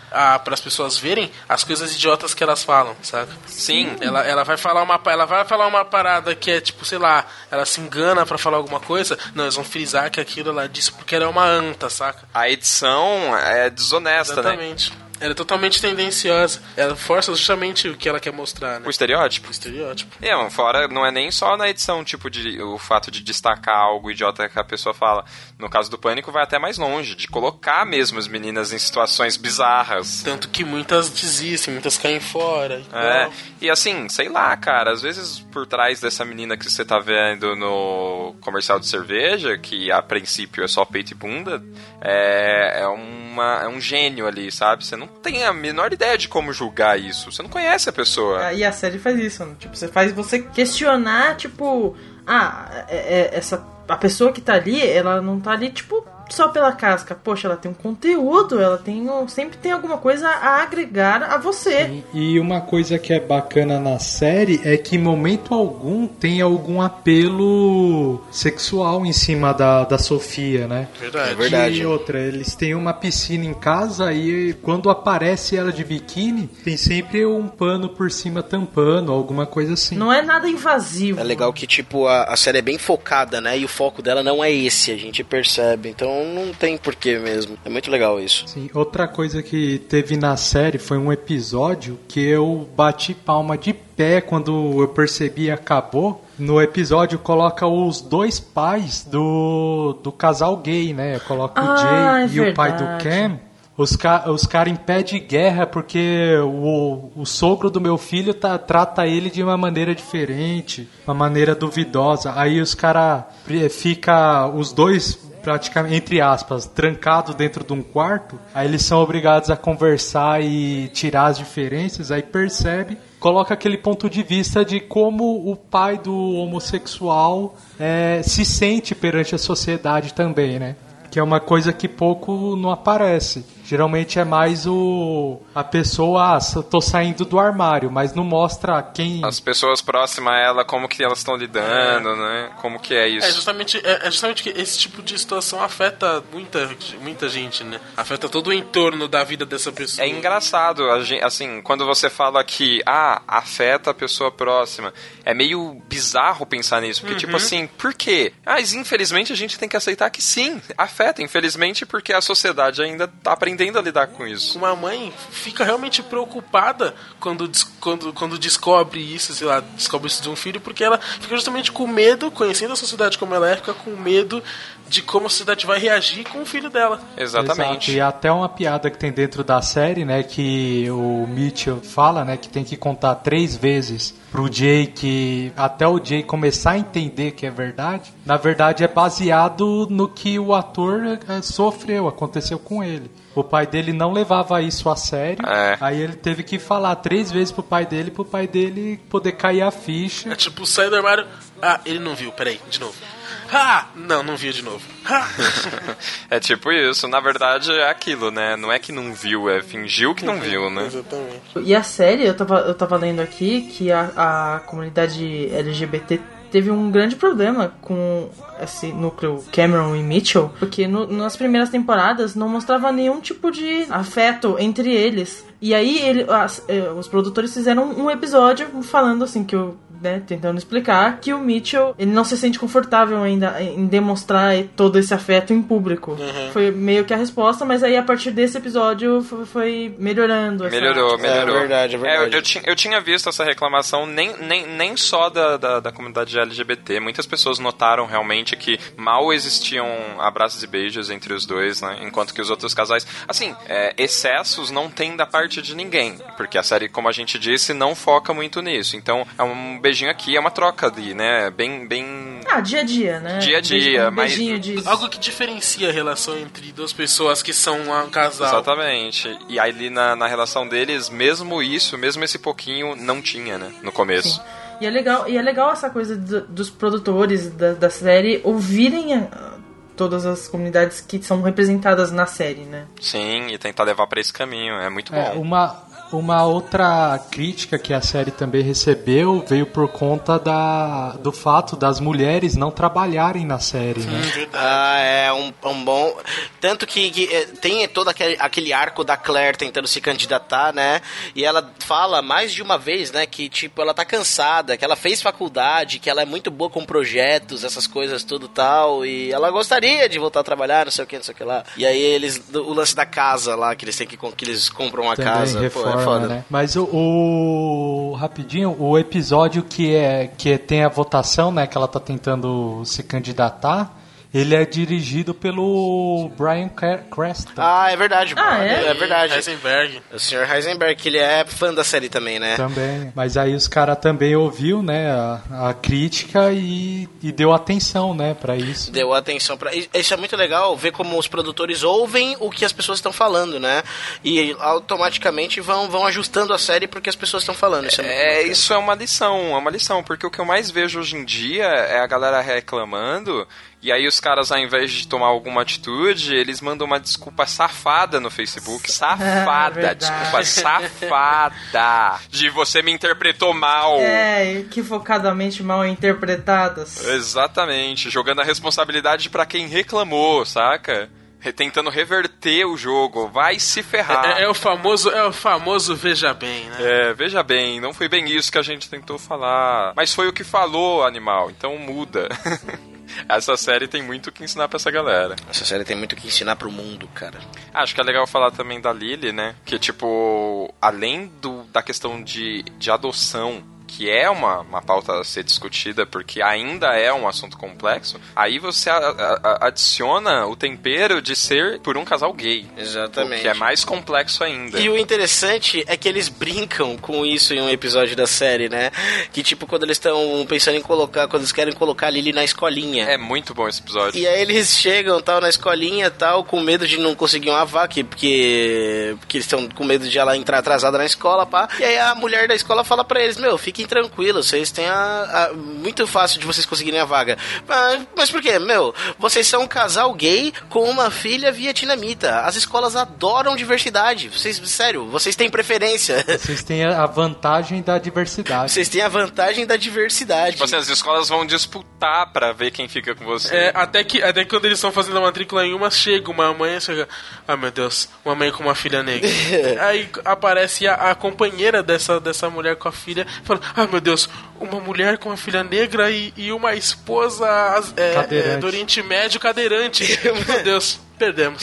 para as pessoas verem as coisas idiotas que elas falam, saca? Sim. Ela, ela vai falar uma ela vai falar uma parada que é tipo, sei lá, ela se engana para falar alguma coisa, não, eles vão frisar que aquilo ela disse porque ela é uma anta, saca? A edição é desonesta, né? Exatamente. Ela é totalmente tendenciosa. Ela força justamente o que ela quer mostrar, né? O estereótipo. O estereótipo. É, fora, não é nem só na edição, tipo, de o fato de destacar algo idiota que a pessoa fala. No caso do Pânico, vai até mais longe, de colocar mesmo as meninas em situações bizarras. Tanto que muitas desistem, muitas caem fora. e É, tal. e assim, sei lá, cara, às vezes por trás dessa menina que você tá vendo no comercial de cerveja, que a princípio é só peito e bunda, é, é, uma, é um gênio ali, sabe? Você não tem a menor ideia de como julgar isso. Você não conhece a pessoa. E a série faz isso, né? Tipo, você faz você questionar, tipo, ah, é- é- essa a pessoa que tá ali, ela não tá ali, tipo, só pela casca. Poxa, ela tem um conteúdo, ela tem um, sempre tem alguma coisa a agregar a você. E uma coisa que é bacana na série é que em momento algum tem algum apelo sexual em cima da, da Sofia, né? Verdade. É verdade. E outra, eles têm uma piscina em casa e quando aparece ela de biquíni, tem sempre um pano por cima tampando, alguma coisa assim. Não é nada invasivo. É legal que, tipo, a, a série é bem focada, né? E o foco dela não é esse, a gente percebe. Então não tem porquê mesmo. É muito legal isso. Sim, outra coisa que teve na série foi um episódio que eu bati palma de pé quando eu percebi acabou. No episódio coloca os dois pais do, do casal gay, né? Coloca o Ah, Jay é e o pai do verdade. Cam. Os, ca os caras em pé de guerra porque o, o sogro do meu filho tá, trata ele de uma maneira diferente, uma maneira duvidosa. Aí os caras fica os dois praticamente entre aspas trancados dentro de um quarto. Aí eles são obrigados a conversar e tirar as diferenças. Aí percebe coloca aquele ponto de vista de como o pai do homossexual é, se sente perante a sociedade também, né? Que é uma coisa que pouco não aparece. Geralmente é mais o a pessoa, ah, eu tô saindo do armário, mas não mostra quem. As pessoas próximas a ela, como que elas estão lidando, né? Como que é isso. É justamente, é, é justamente que esse tipo de situação afeta muita, muita gente, né? Afeta todo o entorno da vida dessa pessoa. É engraçado, assim, quando você fala que, ah, afeta a pessoa próxima. É meio bizarro pensar nisso, porque, tipo assim, por quê? Ah, Mas, infelizmente, a gente tem que aceitar que sim, afeta. Infelizmente, porque a sociedade ainda tá aprendendo a lidar com isso. Uma mãe fica realmente preocupada quando, quando, quando descobre isso, sei lá, descobre isso de um filho, porque ela fica justamente com medo, conhecendo a sociedade como ela é, fica com medo de como a sociedade vai reagir com o filho dela. Exatamente. Exato, E até uma piada que tem dentro da série, né, que o Mitchell fala, né, que tem que contar três vezes pro Jay que até o Jay começar a entender que é verdade. Na verdade é baseado no que o ator eh, sofreu, aconteceu com ele. O pai dele não levava isso a sério. É. Aí ele teve que falar três vezes pro pai dele, pro pai dele poder cair a ficha. É tipo, sai do armário. Ah, ele não viu, peraí, de novo. Ah, não, não viu de novo. Ah. É tipo isso. Na verdade, é aquilo, né? Não é que não viu, é fingiu que não viu, né? Exatamente. E a série, eu tava, eu tava lendo aqui que a, a comunidade LGBT teve um grande problema com esse núcleo Cameron e Mitchell, porque no- nas primeiras temporadas não mostrava nenhum tipo de afeto entre eles. E aí ele, as- eh, os produtores fizeram um episódio falando assim que o né, tentando explicar que o Mitchell ele não se sente confortável ainda em demonstrar todo esse afeto em público. Foi meio que a resposta, mas aí a partir desse episódio foi, foi melhorando. essa- Melhorou, melhorou. É verdade, é verdade. eu, eu tinha, eu tinha visto essa reclamação nem, nem, nem só da, da, da comunidade LGBT. Muitas pessoas notaram realmente que mal existiam abraços e beijos entre os dois, né? Enquanto que os outros casais. Assim, é, excessos não tem da parte de ninguém. Porque a série, como a gente disse, não foca muito nisso. Então, é um beijinho aqui, é uma troca ali, né? Bem, bem. Ah, dia a dia, né? Dia a dia, um mas- beijinho de... Algo que diferencia a relação entre duas pessoas que são um casal. Exatamente. E aí ali na, na relação deles, mesmo isso, mesmo esse pouquinho, não tinha, né? No começo. E é legal, e é legal essa coisa do- dos produtores da, da série ouvirem ah, todas as comunidades que são representadas na série, né? Sim, e tentar levar pra esse caminho. É muito bom. É, uma, Uma outra crítica que a série também recebeu veio por conta da, do fato das mulheres não trabalharem na série, né? Ah, é um, um bom. Tanto que, que, eh, tem todo aquele, aquele arco da Claire tentando se candidatar, né? E ela fala mais de uma vez, né? Que tipo, ela tá cansada, que ela fez faculdade, que ela é muito boa com projetos, essas coisas, tudo tal. E ela gostaria de voltar a trabalhar, não sei o que, não sei o que lá. E aí eles. O lance da casa lá, que eles têm que, que eles compram uma Também casa. reforma, Pô, é foda. né? Mas o, o- rapidinho, o episódio que é que tem a votação, né, que ela tá tentando se candidatar, ele é dirigido pelo Brian Cre- Creston. Ah, é verdade. Ah, é? É verdade. Heisenberg. O Sr. Heisenberg, que ele é fã da série também, né? Também. Mas aí os caras também ouviu, né, a, a crítica e, e deu atenção, né, para isso. Deu atenção pra. Isso é muito legal ver como os produtores ouvem o que as pessoas estão falando, né? E automaticamente vão, vão ajustando a série porque as pessoas estão falando. Isso é, É, isso é uma lição, é uma lição, porque o que eu mais vejo hoje em dia é a galera reclamando, e aí os caras, ao invés de tomar alguma atitude, eles mandam uma desculpa safada no Facebook. Safada, verdade. desculpa safada. De você me interpretou mal. É, equivocadamente mal interpretadas. Exatamente, jogando a responsabilidade pra quem reclamou, saca? Tentando reverter o jogo, vai se ferrar. É, é o famoso, é o famoso veja bem, né? É, veja bem, não foi bem isso que a gente tentou falar. Mas foi o que falou, animal, então muda. essa série tem muito o que ensinar pra essa galera. Essa série tem muito o que ensinar pro mundo, cara. Acho que é legal falar também da Lily, né? Que, tipo, além do, da questão de, de adoção, que é uma, uma pauta a ser discutida, porque ainda é um assunto complexo, aí você a- a- adiciona o tempero de ser por um casal gay. Exatamente. Que é mais complexo ainda. E o interessante é que eles brincam com isso em um episódio da série, né? Que tipo, quando eles estão pensando em colocar, quando eles querem colocar a Lily na escolinha. É muito bom esse episódio. E aí eles chegam tal na escolinha tal, com medo de não conseguir uma vaga, porque, porque eles estão com medo de ela entrar atrasada na escola, pá. E aí a mulher da escola fala pra eles, meu, fiquem tranquilos, vocês têm a, a- muito fácil de vocês conseguirem a vaga. Ah, mas por quê? Meu, vocês são um casal gay com uma filha vietnamita. As escolas adoram diversidade. Vocês, sério, vocês têm preferência. Vocês têm a vantagem da diversidade. Vocês têm a vantagem da diversidade. Tipo assim, as escolas vão disputar pra ver quem fica com você. É, até que, até que quando eles estão fazendo a matrícula em uma, chega uma mãe, chega, ah meu Deus, uma mãe com uma filha negra. Aí aparece a, a companheira dessa, dessa mulher com a filha, fala, ah meu Deus, uma mulher com uma filha negra e, e uma esposa é, é, do Oriente Médio cadeirante. meu Deus, perdemos.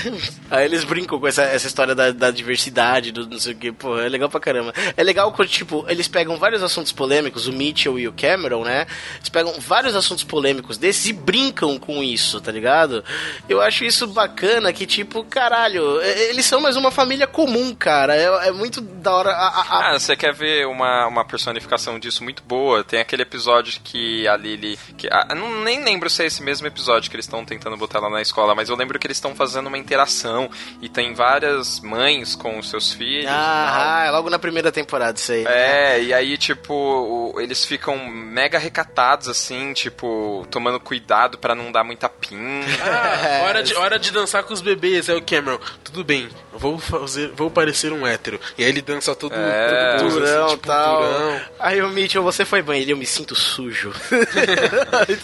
Aí eles brincam com essa, essa história da, da diversidade, do não sei o que, pô, é legal pra caramba. É legal quando, tipo, eles pegam vários assuntos polêmicos, o Mitchell e o Cameron, né? Eles pegam vários assuntos polêmicos desses e brincam com isso, tá ligado? Eu acho isso bacana que, tipo, caralho, eles são mais uma família comum, cara. É, é muito da hora. A, a- a- Ah, você quer ver uma, uma personificação disso muito boa? Tem aquele episódio que a Lily. Que, eu não, nem lembro se é esse mesmo episódio que eles estão tentando botar lá na escola, mas eu lembro que eles estão fazendo uma interação e tem várias mães com os seus filhos. tal. Ah, é logo na primeira temporada isso aí. né? É, e aí, tipo, eles ficam mega recatados, assim, tipo, tomando cuidado pra não dar muita pinta. Ah, hora, de, hora de dançar com os bebês. Aí o Cameron, tudo bem, vou fazer, vou parecer um hétero. E aí ele dança todo, É, todo assim, tipo, tal. durão. Aí o Mitchell, você foi banheiro, eu me sinto sujo.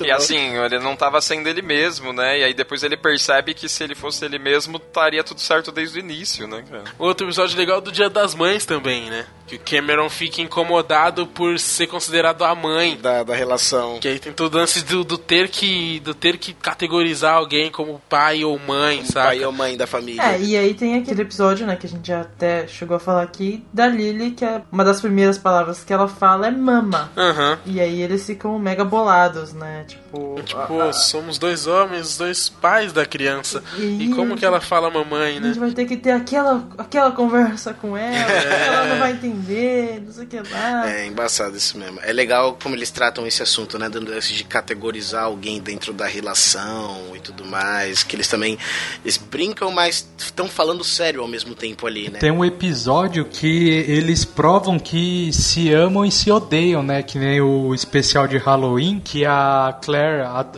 E bom. assim, ele não tava sendo ele mesmo, né? E aí depois ele percebe que se ele fosse ele mesmo, estaria tudo certo desde o início, né, cara? Outro episódio legal do Dia das Mães também, né? Que o Cameron fica incomodado por ser considerado a mãe. da, da relação. Que aí tem todo o lance do, do ter que do ter que categorizar alguém como pai ou mãe, sabe? Pai ou mãe da família. É, e aí tem aquele episódio, né, que a gente já até chegou a falar aqui, da Lily, que é uma das primeiras palavras que ela fala é mama. Aham. E aí eles ficam mega bolados, né? Tipo. Tipo, somos dois homens, dois pais da criança. E E- como que ela fala mamãe, A né? gente vai ter que ter aquela, aquela conversa com ela, ela não vai entender, não sei o que lá. É embaçado isso mesmo. É legal como eles tratam esse assunto, né? Dando esse de categorizar alguém dentro da relação e tudo mais. Que eles também. Eles brincam, mas estão falando sério. sério ao mesmo tempo ali, né? Tem um episódio que eles provam que se amam e se odeiam, né? Que nem o especial de Halloween, que a Claire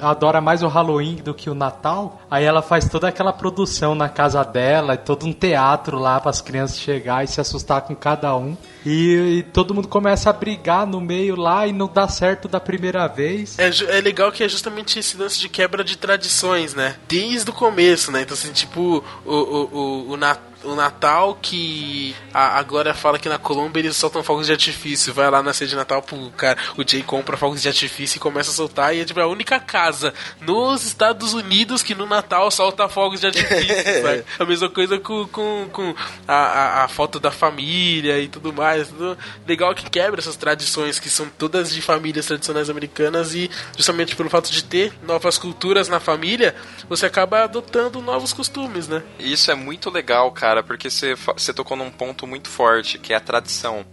adora mais o Halloween do que o Natal. Aí ela faz toda aquela produção na casa dela, todo um teatro lá para as crianças chegar e se assustar com cada um. E, e todo mundo começa a brigar no meio lá e não dá certo da primeira vez. É, é legal que é justamente esse lance de quebra de tradições, né? Desde o começo, né? Então, assim, tipo, o, o, o, o, Na- o Natal que a, a Glória fala que na Colômbia eles soltam fogos de artifício. Vai lá na ceia de Natal, pro cara, o Jay compra fogos de artifício e começa a soltar. E é tipo a única casa nos Estados Unidos que no Natal solta fogos de artifício? A mesma coisa com, com, com a, a, a foto da família e tudo mais. Tudo legal que quebra essas tradições que são todas de famílias tradicionais americanas e justamente pelo fato de ter novas culturas na família, você acaba adotando novos costumes, né? Isso é muito legal, cara, porque você, você tocou num ponto muito forte, que é a tradição.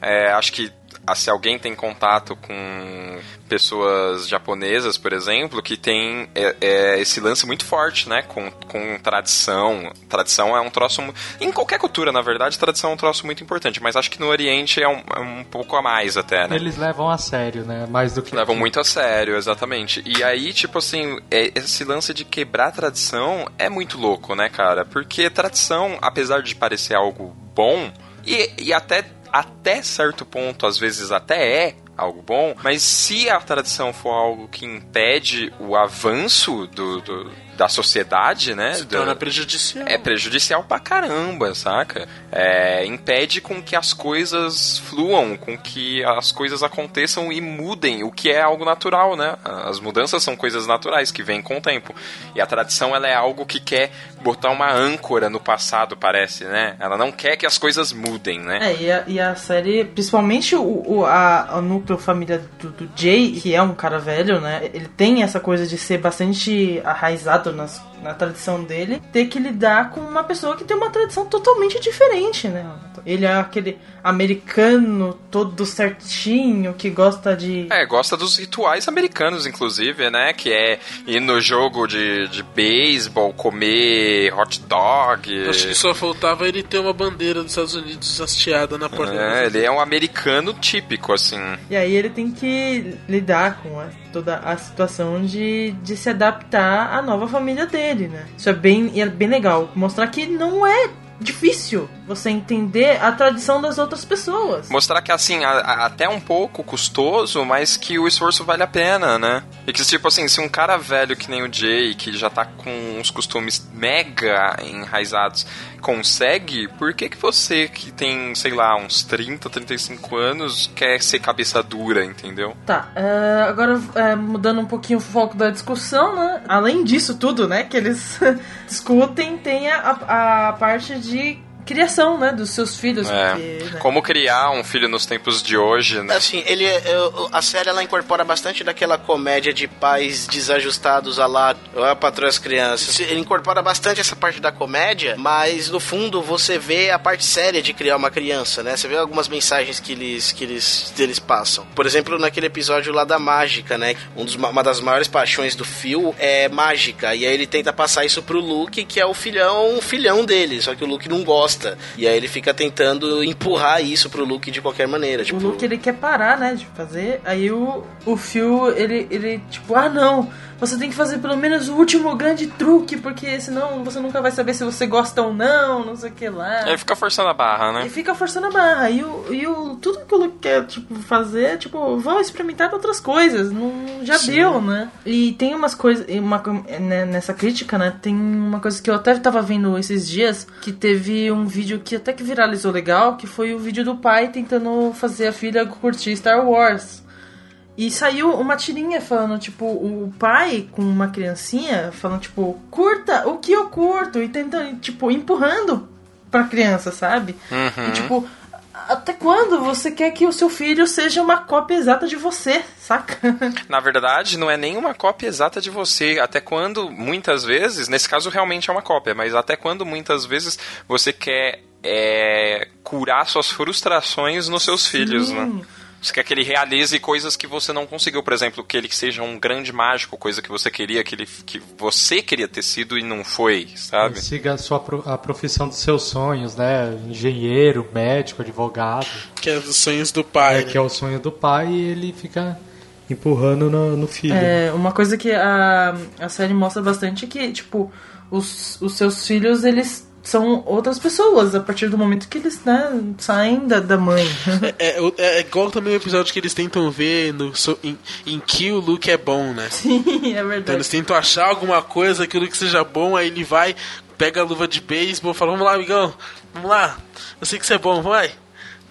É, acho que se alguém tem contato com pessoas japonesas, por exemplo, que tem é, é, esse lance muito forte, né? Com, com tradição. Tradição é um troço. Em qualquer cultura, na verdade, tradição é um troço muito importante, mas acho que no Oriente é um, é um pouco a mais até, né? Eles levam a sério, né? Mais do que. Levam muito a sério, exatamente. E aí, tipo assim, é- esse lance de quebrar tradição é muito louco, né, cara? Porque tradição, apesar de parecer algo bom, e, e até, até certo ponto, às vezes até é algo bom, mas se a tradição for algo que impede o avanço do, do- da sociedade, né? Se do- torna prejudicial. é prejudicial pra caramba, saca? É, impede com que as coisas fluam, com que as coisas aconteçam e mudem, o que é algo natural, né? As mudanças são coisas naturais que vêm com o tempo. E a tradição, ela é algo que quer botar uma âncora no passado, parece, né? Ela não quer que as coisas mudem, né? É, e a, e a série, principalmente o, o, a, o núcleo família do, do Jay, que é um cara velho, né? Ele tem essa coisa de ser bastante arraizado nas, na tradição dele, ter que lidar com uma pessoa que tem uma tradição totalmente diferente, né? Ele é aquele americano todo certinho, que gosta de. É, gosta dos rituais americanos, inclusive, né? Que é ir no jogo de, de beisebol, comer hot dog. Acho que só faltava ele ter uma bandeira dos Estados Unidos hasteada na porta da É, ele é um americano típico, assim. E aí ele tem que lidar com a- toda a situação de, de se adaptar à nova família dele, né? Isso é bem, é bem legal. Mostrar que não é difícil você entender a tradição das outras pessoas. Mostrar que, assim, a- a- até um pouco custoso, mas que o esforço vale a pena, né? E que, tipo assim, se um cara velho que nem o Jay, que já tá com uns costumes mega enraizados, consegue, por que que você que tem, sei lá, uns 30, 35 anos, quer ser cabeça dura, entendeu? Tá, é, agora é, mudando um pouquinho o foco da discussão, né? Além disso tudo, né, que eles discutem, tem a, a parte de criação, né, dos seus filhos. É. porque, né? Como criar um filho nos tempos de hoje, né? Assim, ele, eu- a série ela incorpora bastante daquela comédia de pais desajustados a lá, a patroa as crianças. Ele incorpora bastante essa parte da comédia, mas no fundo você vê a parte séria de criar uma criança, né? Você vê algumas mensagens que eles que eles, eles passam. Por exemplo, naquele episódio lá da mágica, né? Um dos, uma das maiores paixões do Phil é mágica, e aí ele tenta passar isso pro Luke, que é o filhão, o filhão dele, só que o Luke não gosta. E aí ele fica tentando empurrar isso pro Luke de qualquer maneira, O tipo, Luke ele quer parar, né, de fazer. Aí o, o Phil, ele, ele, tipo, ah não, você tem que fazer pelo menos o último grande truque, porque senão você nunca vai saber se você gosta ou não, não sei o que lá. Ele fica forçando a barra, E né? fica forçando a barra. E, o, e o, tudo que Luke quer tipo, fazer, tipo, vão experimentar outras coisas. Não, já deu, né? E tem umas coisas. e Uma, co- né, nessa crítica, né? Tem uma coisa que eu até tava vendo esses dias. Que teve um vídeo que até que viralizou legal. Que foi o vídeo do pai tentando fazer a filha curtir Star Wars. E saiu uma tirinha falando, tipo, o pai com uma criancinha falando, tipo, curta o que eu curto. E tentando, tipo, empurrando pra criança, sabe? Uhum. E, tipo, até quando você quer que o seu filho seja uma cópia exata de você, saca? Na verdade, não é nem uma cópia exata de você. Até quando, muitas vezes, nesse caso realmente é uma cópia, mas até quando muitas vezes você quer é, curar suas frustrações nos seus filhos, né? Você quer que ele realize coisas que você não conseguiu, por exemplo, que ele seja um grande mágico, coisa que você queria, que, ele, que você queria ter sido e não foi, sabe? Siga a, sua, a profissão dos seus sonhos, né? Engenheiro, médico, advogado. Que é os sonhos do pai. É, que é o sonho do pai e ele fica empurrando no, no filho. É, uma coisa que a, a série mostra bastante é que, tipo, os, os seus filhos, eles são outras pessoas a partir do momento que eles, né, saem da, da mãe. É, é, é igual também o episódio que eles tentam ver no, so- em, em que o Luke é bom, né? Sim, é Então verdade. eles tentam achar alguma coisa que o Luke seja bom, aí ele vai, pega a luva de beisebol e fala, vamos lá, amigão, vamos lá, eu sei que você é bom, vai.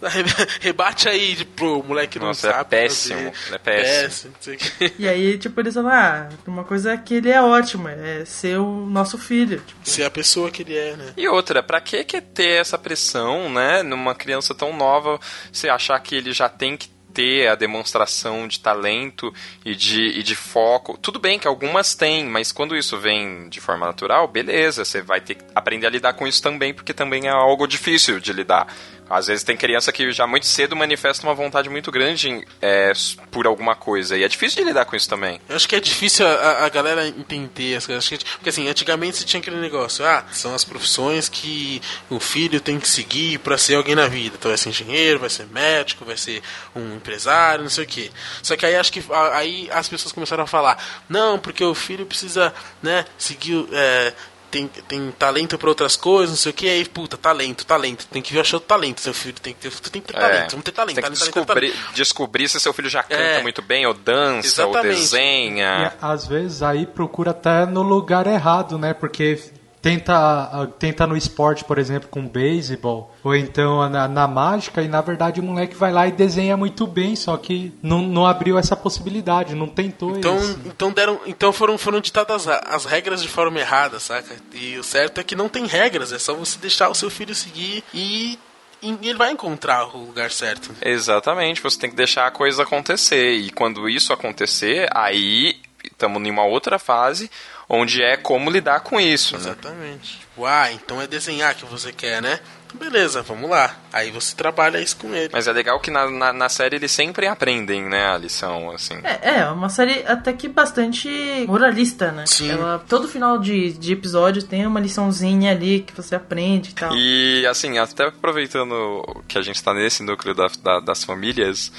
Re- Rebate aí pro moleque não Nossa, é sabe. péssimo, é péssimo. não sei o quê. E aí, tipo, eles falam, ah, uma coisa é que ele é ótimo, é ser o nosso filho. Tipo, Ser a pessoa que ele é, né? E outra, pra que que ter essa pressão, né, numa criança tão nova, você achar que ele já tem que ter a demonstração de talento e de, e de foco. Tudo bem que algumas têm, mas quando isso vem de forma natural, beleza, você vai ter que aprender a lidar com isso também, porque também é algo difícil de lidar. Às vezes tem criança que já muito cedo manifesta uma vontade muito grande é, por alguma coisa, e é difícil de lidar com isso também. Eu acho que é difícil a, a galera entender as coisas. Porque assim, antigamente você tinha aquele negócio, ah, são as profissões que o filho tem que seguir pra ser alguém na vida. Então vai ser engenheiro, vai ser médico, vai ser um empresário, não sei o quê. Só que aí acho que aí as pessoas começaram a falar, não, porque o filho precisa, né, seguir. é, tem, tem talento pra outras coisas, não sei o que, aí, puta, talento, talento, tem que ver achar o talento, seu filho tem que ter, tu tem que ter talento, vamos ter talento, É. tem que talento, descobrir, talento. descobrir se seu filho já canta É. muito bem, ou dança, ou Exatamente. desenha. E às vezes aí procura até no lugar errado, né? Porque tenta, tenta no esporte, por exemplo, com beisebol, ou então na, na mágica, e na verdade o moleque vai lá e desenha muito bem, só que não, não abriu essa possibilidade, não tentou Então, isso. então deram, então foram foram ditadas a- as regras de forma errada, saca? E o certo é que não tem regras, é só você deixar o seu filho seguir e, e ele vai encontrar o lugar certo. Exatamente, você tem que deixar a coisa acontecer. E quando isso acontecer, aí estamos em uma outra fase onde é como lidar com isso, né? Exatamente. Tipo, ah, então é desenhar que você quer, né? Então, beleza, vamos lá. Aí você trabalha isso com ele. Mas é legal que na, na, na série eles sempre aprendem, né, a lição, assim. É, é uma série até que bastante moralista, né? Sim. Ela, todo final de, de episódio tem uma liçãozinha ali que você aprende e tal. E, assim, até aproveitando que a gente está nesse núcleo da- da- das famílias,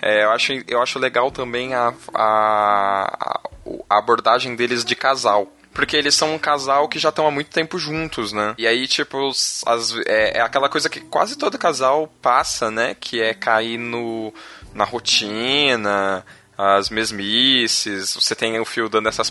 é, eu, acho, eu acho legal também a, a, a abordagem deles de casal. Porque eles são um casal que já estão há muito tempo juntos, né? E aí, tipo, as- é, é aquela coisa que quase todo casal passa, né? Que é cair no, na rotina, as mesmices. Você tem o fio dando essas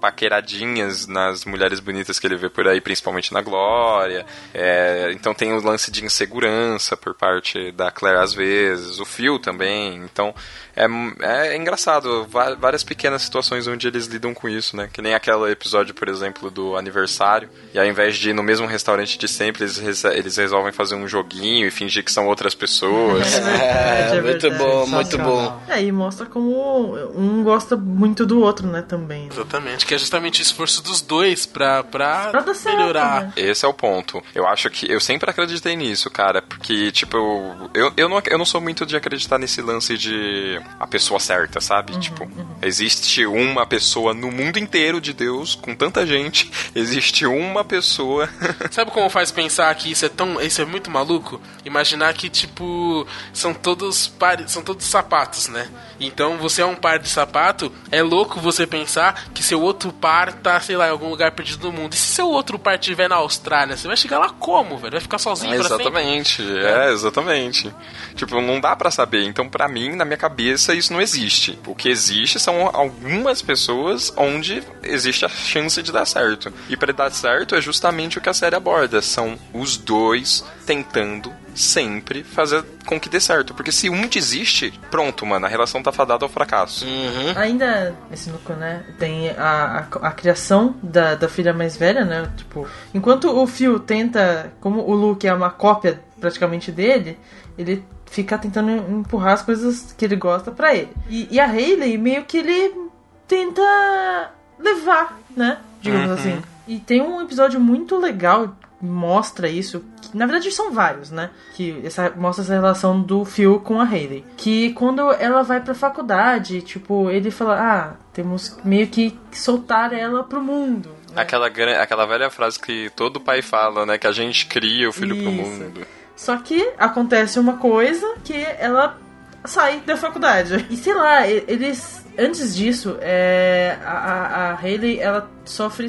paqueradinhas nas mulheres bonitas que ele vê por aí, principalmente na Glória. É, então tem o lance de insegurança por parte da Claire às vezes, o Phil também. Então é, é engraçado, várias pequenas situações onde eles lidam com isso, né? Que nem aquele episódio, por exemplo, do aniversário. E ao invés de ir no mesmo restaurante de sempre, eles, eles resolvem fazer um joguinho e fingir que são outras pessoas. É, é muito verdade. bom, muito bom. É, e mostra como um gosta muito do outro, né, também. Exatamente, que é justamente o esforço dos dois pra, pra, Pra certo, melhorar. né? Esse é o ponto. Eu acho que. Eu sempre acreditei nisso, cara. Porque, tipo, eu, eu, eu, não, eu não sou muito de acreditar nesse lance de a pessoa certa, sabe? Tipo, existe uma pessoa no mundo inteiro de Deus, com tanta gente, existe uma pessoa. Sabe como faz pensar que isso é tão. Isso é muito maluco? Imaginar que, tipo, são todos pares, são todos sapatos, né? Então você é um par de sapato, é louco você pensar que seu outro par tá, sei lá, em algum lugar perdido do mundo. E se seu outro par estiver na Austrália, você vai chegar lá como, velho? Vai ficar sozinho pra sempre? exatamente, é, exatamente. Tipo, não dá pra saber. Então, pra mim, na minha cabeça, isso não existe. O que existe são algumas pessoas onde existe a chance de dar certo. E pra dar certo é justamente o que a série aborda. São os dois tentando sempre fazer com que dê certo. Porque se um desiste, pronto, mano, a relação tá fadada ao fracasso. Uhum. Ainda nesse núcleo, né, tem a, a, a criação da, da filha mais velha, né? Tipo, enquanto o Phil tenta, como o Luke é uma cópia praticamente dele, ele fica tentando empurrar as coisas que ele gosta pra ele. E, e a Hayley meio que ele tenta levar, né? Digamos Uhum. assim. E tem um episódio muito legal mostra isso. que, na verdade, são vários, né? Que essa, mostra essa relação do Phil com a Hayley. Que quando ela vai pra faculdade, tipo, ele fala: Ah, temos meio que soltar ela pro mundo. né? Aquela, aquela velha frase que todo pai fala, né? Que a gente cria o filho pro Isso. mundo. Só que acontece uma coisa que ela sai da faculdade. E sei lá, eles. Antes disso, é, a, a, Hayley ela sofre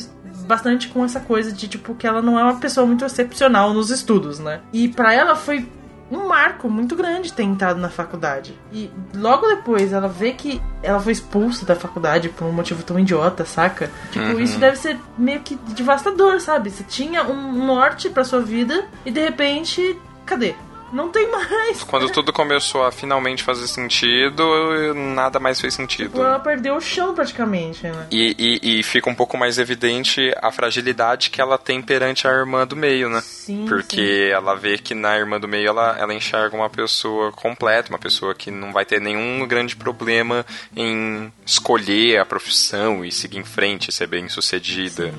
bastante com essa coisa de tipo que ela não é uma pessoa muito excepcional nos estudos, né? E pra ela foi um marco muito grande ter entrado na faculdade. E logo depois ela vê que ela foi expulsa da faculdade por um motivo tão idiota, saca? Tipo, Uhum. isso deve ser meio que devastador, sabe? Você tinha um norte pra sua vida e de repente, cadê? Não tem mais. Quando tudo começou a finalmente fazer sentido, nada mais fez sentido. Tipo, ela perdeu o chão praticamente, né? E, e- e fica um pouco mais evidente a fragilidade que ela tem perante a irmã do meio, né? Sim, Porque ela vê que na irmã do meio ela, ela enxerga uma pessoa completa, uma pessoa que não vai ter nenhum grande problema em escolher a profissão e seguir em frente, ser bem sucedida.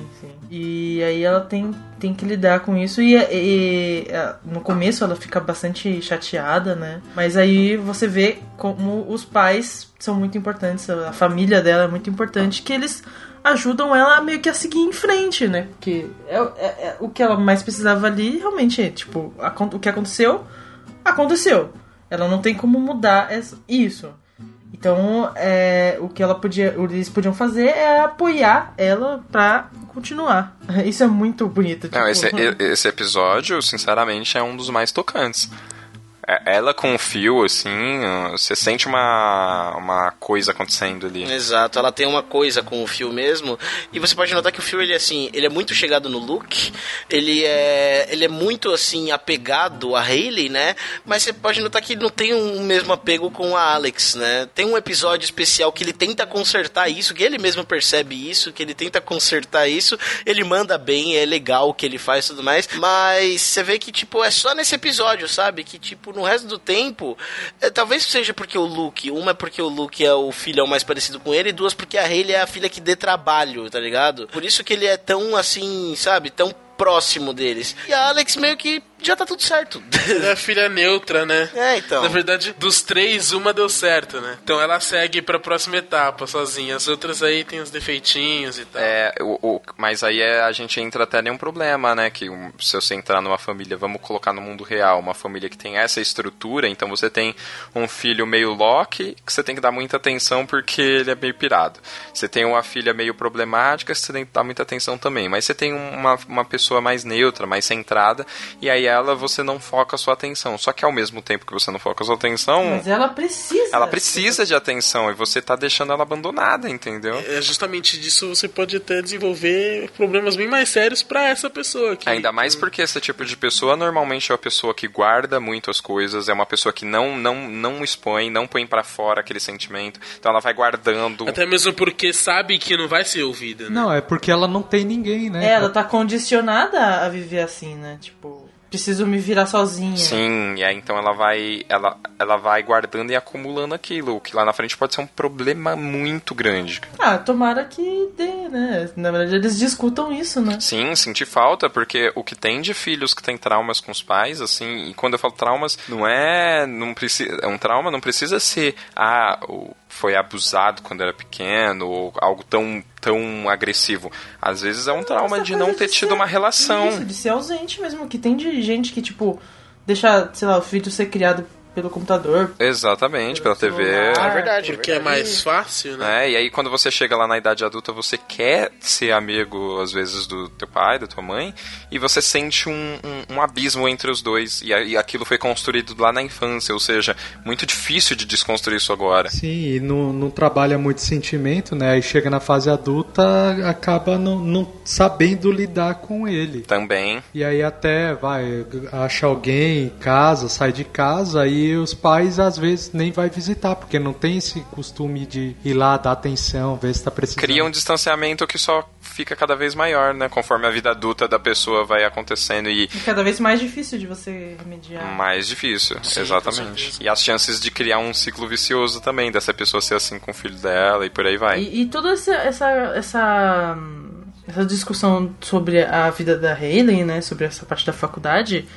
E aí ela tem, tem que lidar com isso e, e- e, no começo ela fica bastante chateada, né? Mas aí você vê como os pais são muito importantes, a família dela é muito importante, que eles ajudam ela meio que a seguir em frente, né? Porque é, é- é o que ela mais precisava ali, realmente, tipo, acon- o que aconteceu, aconteceu. Ela não tem como mudar essa- isso. Então, é, o que ela podia, eles podiam fazer é apoiar ela pra continuar. Isso é muito bonito. Não, tipo, esse, e- esse episódio, sinceramente, é um dos mais tocantes. É- Ela com o fio, assim, você sente uma, uma coisa acontecendo ali. Exato, ela tem uma coisa com o Phil mesmo. E você pode notar que o Phil, ele assim, ele é muito chegado no Luke. Ele é, ele é muito assim apegado a Hayley, né? Mas você pode notar que ele não tem um mesmo apego com a Alex, né? Tem um episódio especial que ele tenta consertar isso, que ele mesmo percebe isso, que ele tenta consertar isso. Ele manda bem, é legal o que ele faz e tudo mais. Mas você vê que tipo é só nesse episódio, sabe? Que tipo no resto do tempo, é, talvez seja porque o Luke, uma é porque o Luke é o filhão mais parecido com ele, e duas porque a Hayley é a filha que dê trabalho, tá ligado? Por isso que ele é tão assim, sabe, tão próximo deles. E a Alex meio que já tá tudo certo. É a filha neutra, né? É, então. Na verdade, dos três, uma deu certo, né? Então ela segue pra próxima etapa sozinha. As outras aí tem os defeitinhos e tal. É, o, o- mas aí é- a gente entra até num problema, né? Que um, se você entrar numa família, vamos colocar no mundo real, uma família que tem essa estrutura, então você tem um filho meio Loki, que você tem que dar muita atenção porque ele é meio pirado. Você tem uma filha meio problemática, você tem que dar muita atenção também. Mas você tem uma, uma pessoa mais neutra, mais centrada, e aí ela você não foca a sua atenção. Só que ao mesmo tempo que você não foca a sua atenção, Mas ela precisa. ela precisa de atenção e você tá deixando ela abandonada, entendeu? É justamente disso você pode até desenvolver problemas bem mais sérios pra essa pessoa. Que... Ainda mais porque esse tipo de pessoa normalmente é uma pessoa que guarda muito as coisas, é uma pessoa que não não não expõe, não põe pra fora aquele sentimento. Então ela vai guardando. Até mesmo porque sabe que não vai ser ouvida, né? Não, é porque ela não tem ninguém, né? É, ela tá condicionada a viver assim, né? Tipo, preciso me virar sozinha. Sim, e aí então ela vai ela ela vai guardando e acumulando aquilo, o que lá na frente pode ser um problema muito grande. Ah, tomara que dê, né? Na verdade, eles discutam isso, né? Sim, senti falta, porque o que tem de filhos que tem traumas com os pais, assim, e quando eu falo traumas, não é. não precisa É um trauma não precisa ser. Ah, o- foi abusado quando era pequeno, ou algo tão, tão agressivo. Às vezes é um trauma de não ter de tido ser- uma relação. Isso, de ser ausente mesmo. Que tem de gente que, tipo, deixa, sei lá, o filho ser criado pelo computador. Exatamente, pela TV. celular, É verdade, Porque é mais fácil, né? É, e aí quando você chega lá na idade adulta, você quer ser amigo, às vezes, do teu pai, da tua mãe, e você sente um, um, um abismo entre os dois, e, e aquilo foi construído lá na infância, ou seja, muito difícil de desconstruir isso agora. Sim, e não, não trabalha muito sentimento, né? Aí chega na fase adulta, acaba não, não sabendo lidar com ele. Também. E aí até vai, acha alguém em casa, sai de casa e os pais às vezes nem vai visitar, porque não tem esse costume de ir lá dar atenção, ver se tá precisando. Cria um distanciamento que só fica cada vez maior, né? Conforme a vida adulta da pessoa vai acontecendo e E cada vez mais difícil de você remediar. mais difícil, Sim, exatamente. E as chances de criar um ciclo vicioso também, dessa pessoa ser assim com o filho dela e por aí vai. E, e toda essa, essa, essa, essa discussão sobre a vida da Hayley, né? Sobre essa parte da faculdade,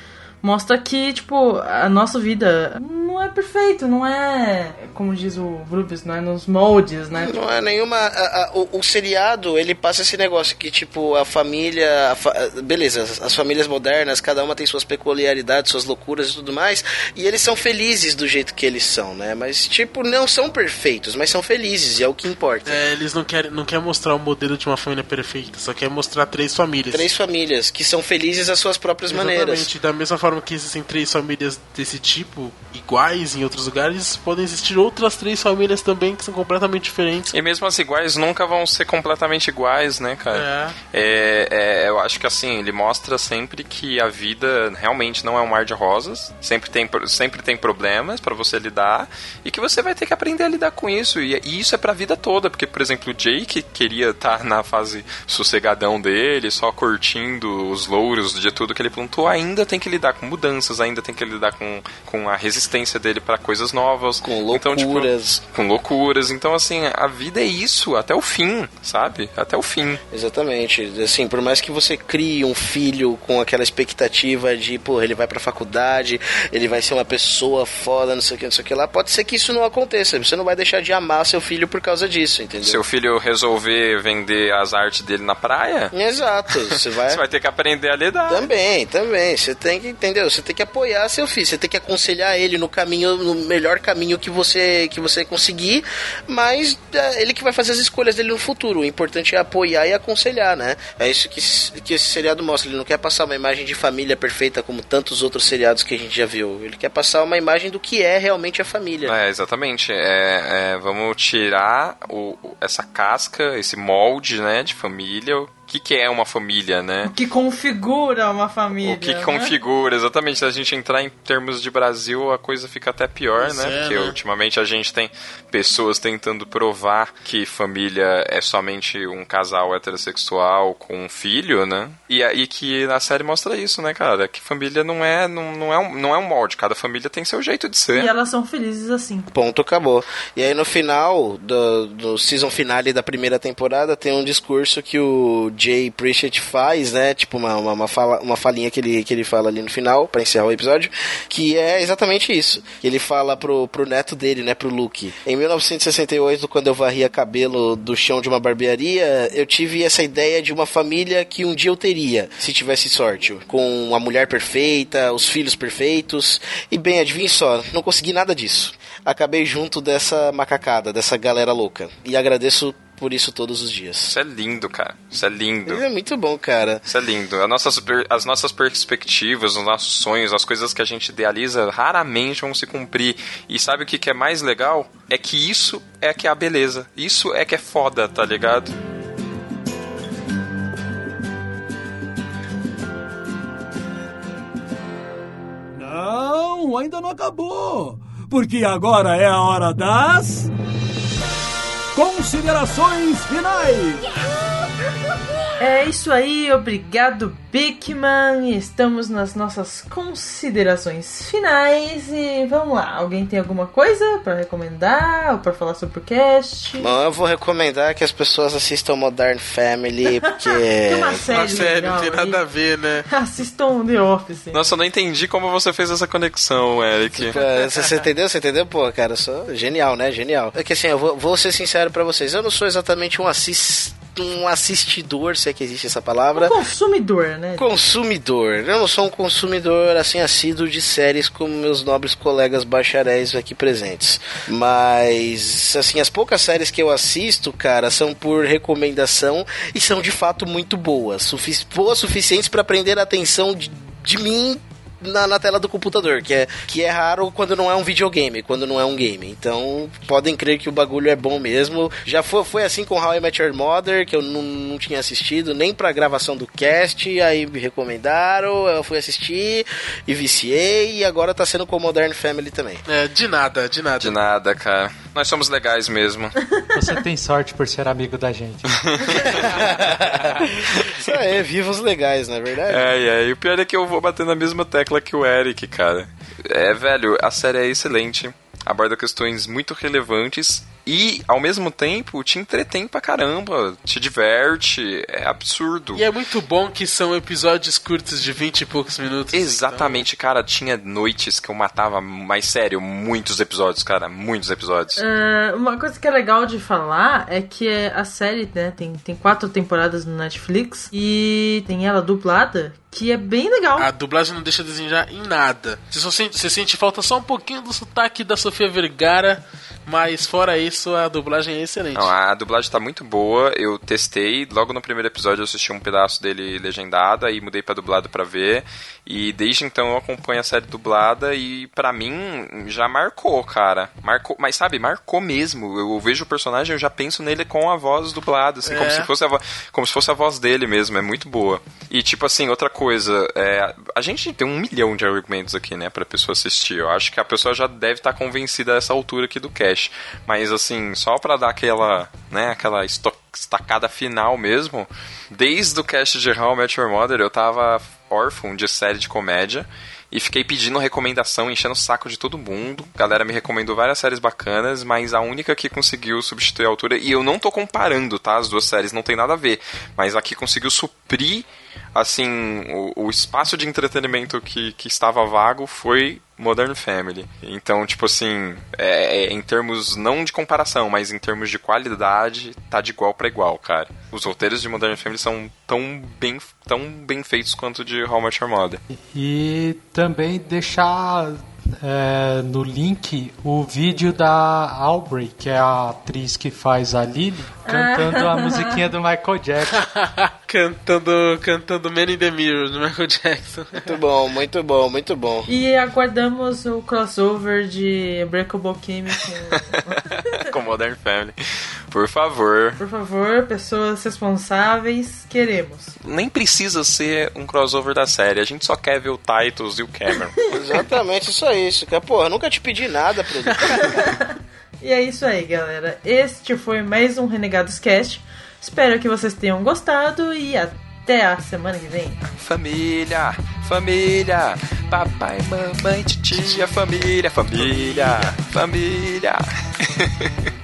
mostra que, tipo, a nossa vida não é perfeito, não é, como diz o Brubis, não é nos moldes, né? Não é nenhuma. a- a- o, o seriado, ele passa esse negócio que, tipo, a família. a fa- beleza, as, as famílias modernas, cada uma tem suas peculiaridades, suas loucuras e tudo mais. E eles são felizes do jeito que eles são, né? Mas, tipo, não são perfeitos, mas são felizes, e é o que importa. É, eles não querem não quer mostrar o modelo de uma família perfeita, só quer mostrar três famílias. Três famílias que são felizes às suas próprias maneiras. Exatamente, da mesma forma que existem três famílias desse tipo, iguais em outros lugares, podem existir outras três famílias também que são completamente diferentes. E mesmo as iguais nunca vão ser completamente iguais, né, cara? É, é, eu acho que assim, ele mostra sempre que a vida realmente não é um mar de rosas, sempre tem, sempre tem problemas pra você lidar e que você vai ter que aprender a lidar com isso. E, e isso é pra vida toda, porque, por exemplo, o Jake queria estar na fase sossegadão dele, só curtindo os louros de tudo que ele plantou, ainda tem que lidar com mudanças, ainda tem que lidar com, com a resistência dele pra coisas novas. Com Então, tipo, loucuras. com loucuras. Então, assim, a vida é isso, até o fim, sabe? Até o fim. Exatamente. Assim, por mais que você crie um filho com aquela expectativa de, pô, ele vai pra faculdade, ele vai ser uma pessoa foda, não sei o que, não sei o que lá, pode ser que isso não aconteça. Você não vai deixar de amar seu filho por causa disso, entendeu? Seu filho resolver vender as artes dele na praia, Exato. Você vai. você vai ter que aprender a lidar. Também, também. Você tem que, entendeu? Você tem que apoiar seu filho, você tem que aconselhar ele no caminho, no melhor caminho que você que você conseguir, mas é ele que vai fazer as escolhas dele no futuro. O importante é apoiar e aconselhar, né? É isso que, que esse seriado mostra. Ele não quer passar uma imagem de família perfeita como tantos outros seriados que a gente já viu. Ele quer passar uma imagem do que é realmente a família. É, exatamente. É, é, vamos tirar o- essa casca, esse molde, né, de família. O que, que é uma família, né? O que configura uma família. O que né? configura, exatamente. Se a gente entrar em termos de Brasil, a coisa fica até pior, Pois né? é, Porque né? ultimamente a gente tem pessoas tentando provar que família é somente um casal heterossexual com um filho, né? E aí que a série mostra isso, né, cara? Que família não é, não, não é, um, não é um molde. Cada família tem seu jeito de ser. E elas são felizes assim. Ponto, acabou. E aí no final do, do season finale da primeira temporada tem um discurso que o Jay Pritchett faz, né? Tipo uma, uma, uma, fala, uma falinha que ele, que ele fala ali no final, pra encerrar o episódio, que é exatamente isso. Ele fala pro, pro neto dele, né? Pro Luke. Em 1968, quando eu varria cabelo do chão de uma barbearia, eu tive essa ideia de uma família que um dia eu teria, se tivesse sorte. Com uma mulher perfeita, os filhos perfeitos. E bem, adivinhe só, não consegui nada disso. Acabei junto dessa macacada, dessa galera louca. E agradeço por isso todos os dias. Isso é lindo, cara. Isso é lindo. É muito bom, cara. Isso é lindo. As nossas, as nossas perspectivas, os nossos sonhos, as coisas que a gente idealiza raramente vão se cumprir. E sabe o que, que é mais legal? É que isso é que é a beleza. Isso é que é foda, tá ligado? Não, ainda não acabou. Porque agora é a hora das. Considerações finais! É isso aí, obrigado Bigman. Estamos nas nossas considerações finais e vamos lá. Alguém tem alguma coisa pra recomendar ou pra falar sobre o cast? Bom, eu vou recomendar que as pessoas assistam Modern Family, porque. Tem uma série, Uma série, não tem nada aí. a ver, né? Assistam The Office. Nossa, eu não entendi como você fez essa conexão, Eric. Pô, Você, você entendeu? Você entendeu? Pô, cara, eu sou genial, né? Genial. É que assim, eu vou, vou ser sincero pra vocês. Eu não sou exatamente um assis, um assistidor, se é que existe essa palavra. Um consumidor, né? Consumidor. Eu não sou um consumidor assim assíduo de séries como meus nobres colegas bacharéis aqui presentes. Mas assim, as poucas séries que eu assisto, cara, são por recomendação e são de fato muito boas, sufici boas suficientes para prender a atenção de, de mim na, na tela do computador, que é, que é raro quando não é um videogame, quando não é um game. Então, podem crer que o bagulho é bom mesmo. Já foi, foi assim com How I Met Your Mother, que eu não, não tinha assistido nem pra gravação do cast, aí me recomendaram, eu fui assistir e viciei, e agora tá sendo com Modern Family também. É, de nada, de nada. De nada, cara. Nós somos legais mesmo. Você tem sorte por ser amigo da gente. Isso aí, vivos legais, não é verdade? É, é. E o pior é que eu vou bater na mesma tecla que o Eric, cara. É, velho, a série é excelente. Aborda questões muito relevantes e, ao mesmo tempo, te entretém pra caramba, te diverte, é absurdo. E é muito bom que são episódios curtos de 20 e poucos minutos. Exatamente, cara, tinha noites que eu matava, mas sério, muitos episódios, cara, muitos episódios. É, uma coisa que é legal de falar é que a série, né, tem, tem quatro temporadas no Netflix e tem ela dublada, que é bem legal. A dublagem não deixa a desejar em nada. Você, só sente, você sente falta só um pouquinho do sotaque da Sofia Vergara, mas fora isso, a dublagem é excelente. Não, a dublagem tá muito boa. Eu testei, logo no primeiro episódio eu assisti um pedaço dele legendado e mudei pra dublado pra ver. E desde então eu acompanho a série dublada e pra mim já marcou, cara. Marcou, mas sabe, marcou mesmo. Eu vejo o personagem, eu já penso nele com a voz dublada, assim, É. como se fosse a vo- como se fosse a voz dele mesmo, é muito boa. E tipo assim, outra coisa, é, a gente tem um milhão de argumentos aqui, né, pra pessoa assistir. Eu acho que a pessoa já deve estar convencida a essa altura aqui do cast. Mas assim, só pra dar aquela, né, aquela estacada final mesmo, desde o cast de How I Met Your Mother eu tava órfão de série de comédia. E fiquei pedindo recomendação, enchendo o saco de todo mundo. A galera me recomendou várias séries bacanas, mas a única que conseguiu substituir a altura. E eu não tô comparando, tá? As duas séries não tem nada a ver. Mas a que conseguiu suprir, assim, o, o espaço de entretenimento que, que estava vago foi Modern Family. Então, tipo assim, é, é, em termos não de comparação, mas em termos de qualidade, tá de igual pra igual, cara. Os roteiros de Modern Family são tão bem, tão bem feitos quanto de How Met Your Mother. E também deixar é, no link o vídeo da Aubrey, que é a atriz que faz a Lily, cantando a musiquinha do Michael Jackson. cantando, cantando Man in the Mirror do Michael Jackson. Muito bom, muito bom, muito bom. E aguardamos o crossover de Breakable Kimmy com... Modern Family. Por favor. Por favor, pessoas responsáveis, queremos. Nem precisa ser um crossover da série, a gente só quer ver o Titus e o Cameron. Exatamente, isso é isso. Porra, nunca te pedi nada, produtor. E é isso aí, galera. Este foi mais um Renegados Cast. Espero que vocês tenham gostado e até a semana que vem. família, família, papai, mamãe, titia, família, família, família.